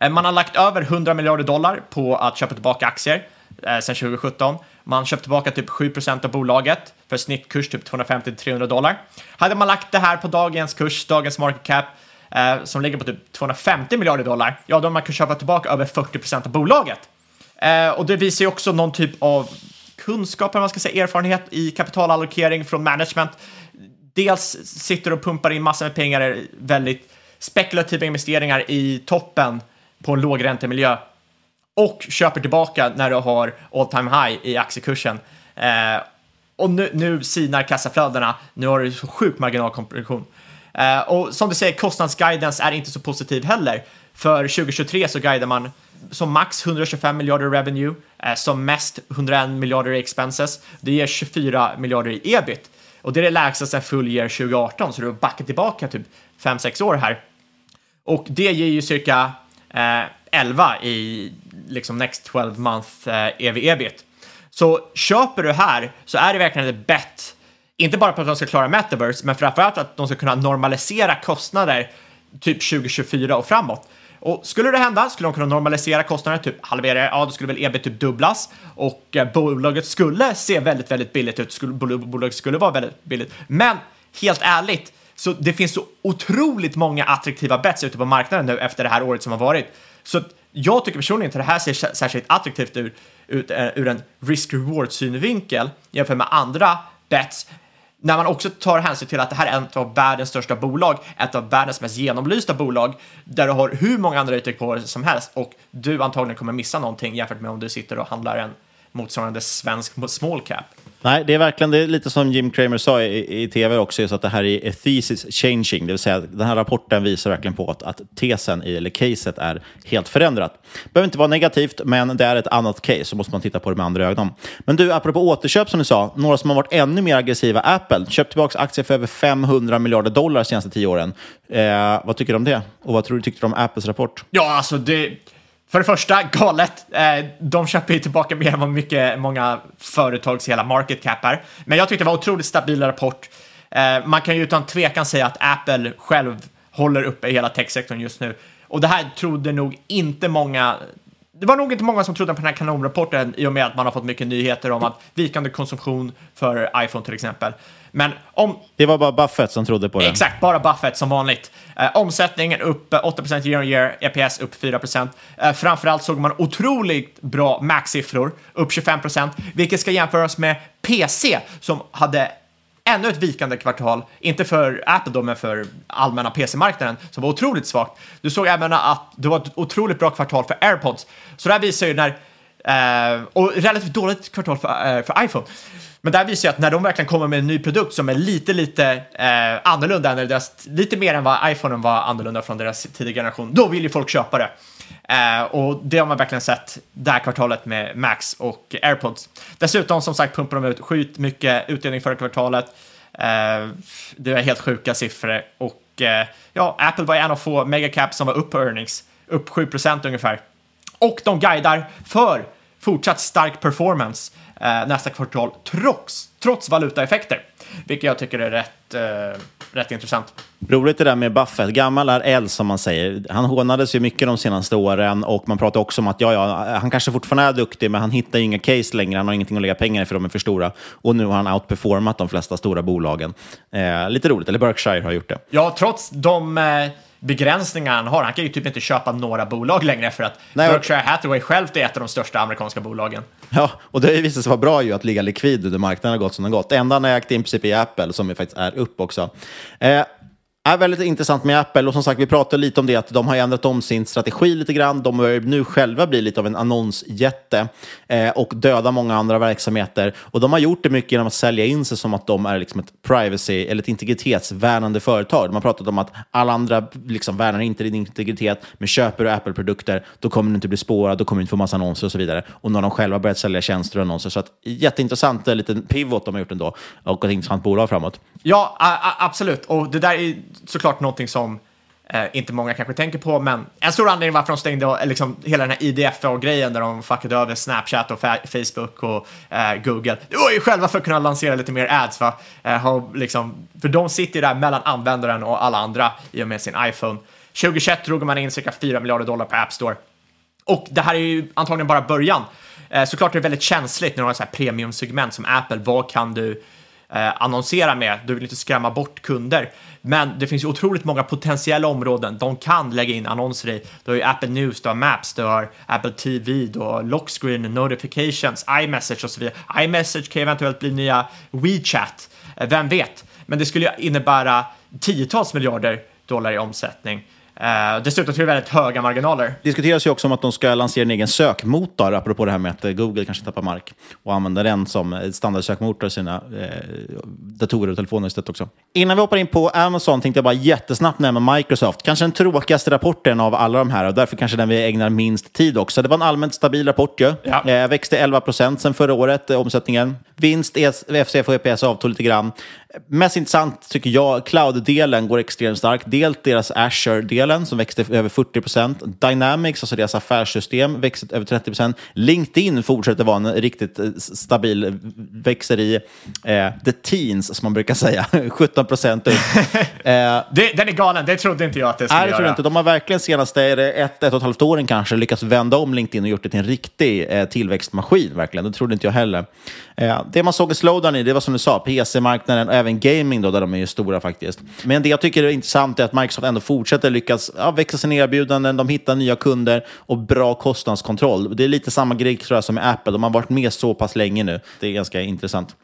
Eh, man har lagt över 100 miljarder dollar på att köpa tillbaka aktier eh, sedan 2017. Man köpte tillbaka typ 7% av bolaget för snittkurs typ 250-300 dollar. Hade man lagt det här på dagens kurs, dagens market cap, eh, som ligger på typ 250 miljarder dollar, ja, då hade man kunnat köpa tillbaka över 40% av bolaget. Eh, och det visar ju också någon typ av kunskap, eller man ska säga erfarenhet i kapitalallokering från management. Dels sitter och pumpar in massor med pengar i väldigt spekulativa investeringar i toppen på en lågräntemiljö och köper tillbaka när du har all time high i aktiekursen. Eh, och nu, nu sinar kassaflödena, nu har du så sjuk marginalkompression. Eh, och som du säger, kostnadsguidance är inte så positiv heller. För 2023 så guidar man som max 125 miljarder revenue, eh, som mest 101 miljarder i expenses. Det ger 24 miljarder i ebit. Och det är det lägsta sedan full year 2018, så du har backat tillbaka typ 5-6 år här. Och det ger ju cirka eh, 11 i liksom next 12 month eh, ev ebit. Så köper du här så är det verkligen ett bett, inte bara på att de ska klara metaverse, men framförallt att de ska kunna normalisera kostnader typ 2024 och framåt. Och skulle det hända skulle de kunna normalisera kostnaderna, typ halvera, ja då skulle väl ebit typ dubblas och eh, bolaget skulle se väldigt, väldigt billigt ut, skulle, bolaget skulle vara väldigt billigt. Men helt ärligt, så det finns så otroligt många attraktiva bets ute på marknaden nu efter det här året som har varit. Så jag tycker personligen inte det här ser särskilt attraktivt ur, ut, eh, ur en risk-reward synvinkel jämfört med andra bets när man också tar hänsyn till att det här är ett av världens största bolag, ett av världens mest genomlysta bolag, där du har hur många analytiker på som helst och du antagligen kommer missa någonting jämfört med om du sitter och handlar en motsvarande svensk small cap. Nej, det är verkligen det är lite som Jim Cramer sa i, i tv också, just att det här är a thesis changing, det vill säga att den här rapporten visar verkligen på att, att tesen, i, eller caset, är helt förändrat. Det behöver inte vara negativt, men det är ett annat case, så måste man titta på det med andra ögon. Men du, apropå återköp som du sa, några som har varit ännu mer aggressiva, Apple, köpt tillbaka aktier för över 500 miljarder dollar de senaste tio åren. Eh, vad tycker du om det? Och vad tror du tyckte du om Apples rapport? Ja, alltså det... För det första, galet. Eh, de köper ju tillbaka mer än vad mycket, många företags hela market cap är. Men jag tyckte det var otroligt stabil rapport. Eh, man kan ju utan tvekan säga att Apple själv håller uppe hela techsektorn just nu. Och det här trodde nog inte många det var nog inte många som trodde på den här kanonrapporten i och med att man har fått mycket nyheter om att vikande konsumtion för iPhone till exempel. Men om Det var bara Buffett som trodde på det. Exakt, bara Buffett som vanligt. Eh, omsättningen upp eh, 8% year on year, EPS upp 4%. Eh, framförallt såg man otroligt bra Mac-siffror, upp 25%, vilket ska jämföras med PC som hade ännu ett vikande kvartal, inte för Apple då, men för allmänna PC-marknaden som var otroligt svagt. Du såg även att det var ett otroligt bra kvartal för AirPods. Så det här visar ju när, eh, och relativt dåligt kvartal för, eh, för iPhone. Men det här visar ju att när de verkligen kommer med en ny produkt som är lite, lite eh, annorlunda, än deras, lite mer än vad iPhonen var annorlunda från deras tidigare generation, då vill ju folk köpa det. Eh, och det har man verkligen sett det här kvartalet med Max och AirPods. Dessutom, som sagt, pumpar de ut sjukt mycket utdelning förra kvartalet. Eh, det är helt sjuka siffror och eh, ja, Apple var en av få megacaps som var upp på earnings, upp 7% ungefär. Och de guidar för fortsatt stark performance nästa kvartal trots, trots valutaeffekter, vilket jag tycker är rätt, eh, rätt intressant. Roligt det där med Buffett. Gammal är äldst som man säger. Han hånades ju mycket de senaste åren och man pratar också om att ja, ja, han kanske fortfarande är duktig, men han hittar ju inga case längre. Han har ingenting att lägga pengar i för de är för stora. Och nu har han outperformat de flesta stora bolagen. Eh, lite roligt, eller Berkshire har gjort det. Ja, trots de eh, begränsningar han har. Han kan ju typ inte köpa några bolag längre för att Nej, Berkshire Hathaway självt är ett av de största amerikanska bolagen. Ja, och det har ju visat sig vara bra ju att ligga likvid under marknaden har gått som den gått. Det enda han har ägt i princip är Apple, som ju faktiskt är upp också. Eh, är väldigt intressant med Apple och som sagt, vi pratade lite om det att de har ändrat om sin strategi lite grann. De börjar nu själva bli lite av en annonsjätte eh, och döda många andra verksamheter. Och de har gjort det mycket genom att sälja in sig som att de är liksom ett privacy eller ett integritetsvärnande företag. De har pratat om att alla andra liksom värnar inte din integritet, men köper du Apple-produkter, då kommer du inte bli spårad, då kommer du inte få massa annonser och så vidare. Och nu har de själva börjat sälja tjänster och annonser. Så att, jätteintressant eh, liten pivot de har gjort ändå och ett intressant bolag framåt. Ja, absolut. Och det där är såklart någonting som eh, inte många kanske tänker på, men en stor anledning varför de stängde liksom, hela den här IDFA-grejen där de fuckade över Snapchat och fa- Facebook och eh, Google. Det var ju själva för att kunna lansera lite mer ads, va? Eh, ha, liksom, för de sitter ju där mellan användaren och alla andra i och med sin iPhone. 2021 drog man in cirka 4 miljarder dollar på App Store. Och det här är ju antagligen bara början. Eh, såklart är det väldigt känsligt när du har ett premiumsegment som Apple. Vad kan du eh, annonsera med? Du vill inte skrämma bort kunder. Men det finns ju otroligt många potentiella områden de kan lägga in annonser i. Du har ju Apple News, du har Maps, du har Apple TV, du har Lockscreen, Notifications, iMessage och så vidare. iMessage kan eventuellt bli nya WeChat, eh, vem vet? Men det skulle ju innebära tiotals miljarder dollar i omsättning. Uh, dessutom till väldigt höga marginaler. Det diskuteras ju också om att de ska lansera en egen sökmotor, apropå det här med att eh, Google kanske tappar mark, och använda den som eh, standardsökmotor i sina eh, datorer och telefoner istället också. Innan vi hoppar in på Amazon tänkte jag bara jättesnabbt nämna Microsoft. Kanske den tråkigaste rapporten av alla de här och därför kanske den vi ägnar minst tid också. Det var en allmänt stabil rapport ju. Ja. Eh, växte 11 procent sedan förra året, eh, omsättningen. Vinst, ES, FCF och EPS avtog lite grann. Mest intressant tycker jag, cloud-delen går extremt starkt. Dels deras Azure-delen som växte över 40 procent. Dynamics, alltså deras affärssystem, växte över 30 procent. LinkedIn fortsätter vara en riktigt eh, stabil, växer i eh, the teens, som man brukar säga, [laughs] 17 procent upp. [laughs] Eh, den är galen, det trodde inte jag att det skulle Nej, det tror göra. jag inte. De har verkligen senaste är det ett, ett och ett halvt åren kanske lyckats vända om LinkedIn och gjort det till en riktig eh, tillväxtmaskin. Verkligen. Det trodde inte jag heller. Eh, det man såg en slowdown i, det var som du sa, PC-marknaden även gaming då, där de är ju stora faktiskt. Men det jag tycker är intressant är att Microsoft ändå fortsätter lyckas ja, växa sina erbjudanden, de hittar nya kunder och bra kostnadskontroll. Det är lite samma grej tror jag som med Apple. De har varit med så pass länge nu. Det är ganska intressant.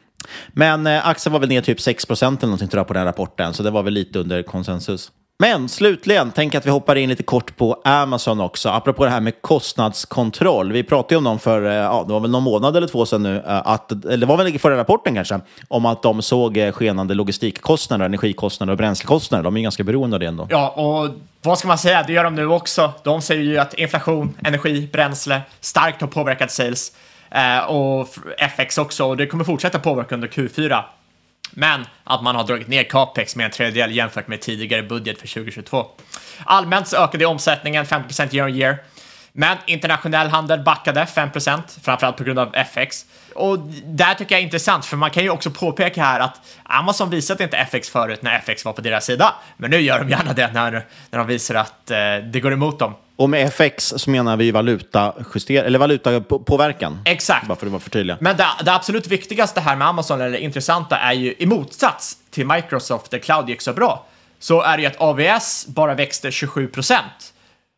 Men eh, aktien var väl ner typ 6% eller någonting tror jag på den rapporten, så det var väl lite under konsensus. Men slutligen, tänk att vi hoppar in lite kort på Amazon också, apropå det här med kostnadskontroll. Vi pratade ju om dem för, eh, ja, det var väl någon månad eller två sedan nu, eh, att, eller det var väl i förra rapporten kanske, om att de såg eh, skenande logistikkostnader, energikostnader och bränslekostnader. De är ju ganska beroende av det ändå. Ja, och vad ska man säga? Det gör de nu också. De säger ju att inflation, energi, bränsle starkt har påverkat sales eh, och FX också och det kommer fortsätta påverka under Q4. Men att man har dragit ner capex med en tredjedel jämfört med tidigare budget för 2022. Allmänt så ökade omsättningen 50% year on year. Men internationell handel backade 5%, framförallt på grund av FX. Och där tycker jag är intressant, för man kan ju också påpeka här att Amazon visade inte FX förut när FX var på deras sida. Men nu gör de gärna det när, när de visar att eh, det går emot dem. Och med FX så menar vi valutajuster, eller valutapåverkan. Exakt. Bara för att vara förtydliga. Men det, det absolut viktigaste här med Amazon, eller det intressanta, är ju i motsats till Microsoft där cloud gick så bra, så är det ju att AVS bara växte 27 procent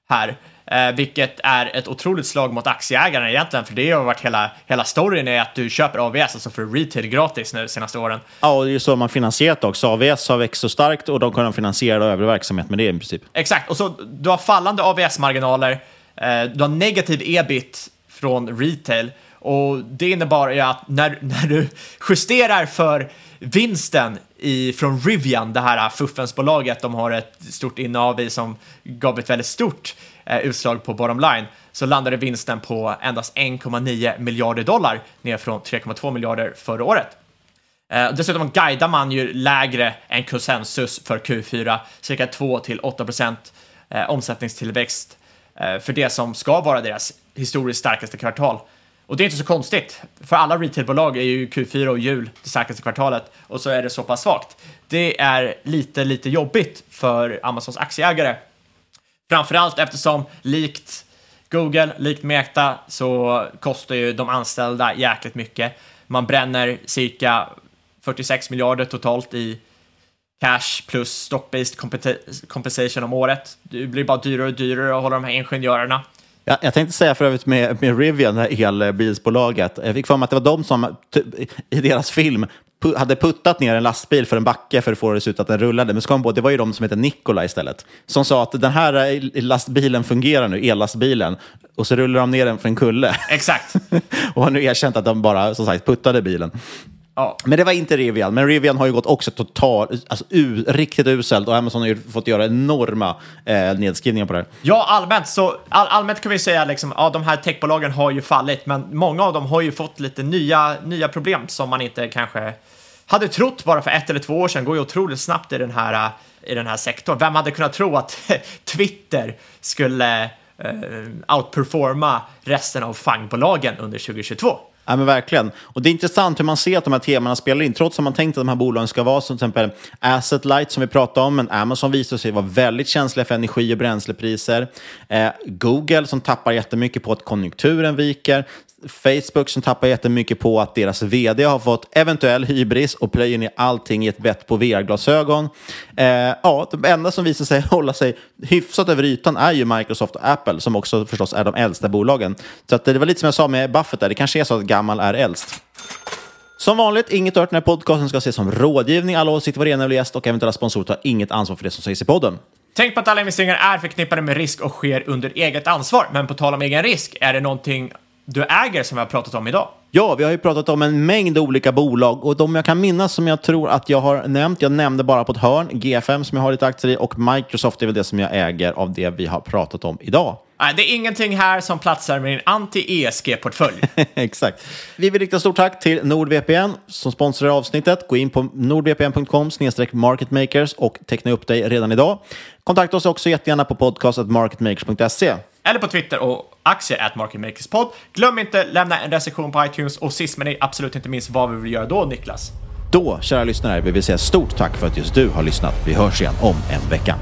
här. Eh, vilket är ett otroligt slag mot aktieägarna egentligen, för det har varit hela, hela storyn är att du köper AVS, alltså för retail gratis nu de senaste åren. Ja, och det är ju så man finansierat också. AVS har växt så starkt och de kan finansiera övrig verksamhet med det i princip. Exakt, och så du har fallande AVS-marginaler, eh, du har negativ ebit från retail och det innebar ju att när, [laughs] när du justerar för vinsten i, från Rivian, det här fuffensbolaget de har ett stort innehav i som gav ett väldigt stort eh, utslag på bottom line, så landade vinsten på endast 1,9 miljarder dollar ner från 3,2 miljarder förra året. Eh, dessutom guidar man ju lägre än konsensus för Q4, cirka 2 till 8 procent eh, omsättningstillväxt eh, för det som ska vara deras historiskt starkaste kvartal. Och det är inte så konstigt, för alla retailbolag är ju Q4 och jul det starkaste kvartalet och så är det så pass svagt. Det är lite, lite jobbigt för Amazons aktieägare. Framförallt eftersom likt Google, likt Meta, så kostar ju de anställda jäkligt mycket. Man bränner cirka 46 miljarder totalt i cash plus stock-based compensation om året. Det blir bara dyrare och dyrare att hålla de här ingenjörerna. Ja, jag tänkte säga för övrigt med, med Rivian, det här elbilsbolaget. Jag fick för mig att det var de som typ, i deras film hade puttat ner en lastbil för en backe för att få det att se ut att den rullade. Men så kom på, det var ju de som heter Nikola istället. Som sa att den här eh, lastbilen fungerar nu, ellastbilen. Och så rullar de ner den för en kulle. Exakt. [laughs] och har nu erkänt att de bara, som sagt, puttade bilen. Ja. Men det var inte Rivian. Men Rivian har ju gått också totalt, alltså u, riktigt uselt. Och Amazon har ju fått göra enorma eh, nedskrivningar på det här. Ja, allmänt så all, allmänt kan vi säga liksom, ja, de här techbolagen har ju fallit, men många av dem har ju fått lite nya, nya problem som man inte kanske hade trott bara för ett eller två år sedan. går ju otroligt snabbt i den här, eh, i den här sektorn. Vem hade kunnat tro att [laughs] Twitter skulle eh, outperforma resten av fangbolagen under 2022? Ja, men verkligen. Och det är intressant hur man ser att de här temana spelar in, trots att man tänkt att de här bolagen ska vara som till exempel Asset Light som vi pratade om, men Amazon visar sig vara väldigt känsliga för energi och bränslepriser. Eh, Google som tappar jättemycket på att konjunkturen viker. Facebook som tappar jättemycket på att deras vd har fått eventuell hybris och plöjer ner allting i ett bett på VR-glasögon. Eh, ja, de enda som visar sig [laughs] hålla sig hyfsat över ytan är ju Microsoft och Apple som också förstås är de äldsta bolagen. Så att det var lite som jag sa med Buffett där, det kanske är så att gammal är äldst. Som vanligt, inget hört den här podcasten ska ses som rådgivning. Alla åsikter, varenda gäst och eventuella sponsorer tar inget ansvar för det som sägs i podden. Tänk på att alla investeringar är förknippade med risk och sker under eget ansvar. Men på tal om egen risk, är det någonting du äger som vi har pratat om idag? Ja, vi har ju pratat om en mängd olika bolag och de jag kan minnas som jag tror att jag har nämnt, jag nämnde bara på ett hörn, GFM som jag har lite aktier i och Microsoft är väl det som jag äger av det vi har pratat om idag. Nej, det är ingenting här som platsar med din anti-ESG-portfölj. [laughs] Exakt. Vi vill rikta stort tack till NordVPN som sponsrar avsnittet. Gå in på nordvpn.com marketmakers och teckna upp dig redan idag. Kontakta oss också jättegärna på podcast.marketmakers.se. Eller på Twitter och aktier at marketmakerspod. Glöm inte lämna en recension på iTunes och sist men absolut inte minst vad vi vill göra då, Niklas. Då, kära lyssnare, vill vi säga stort tack för att just du har lyssnat. Vi hörs igen om en vecka.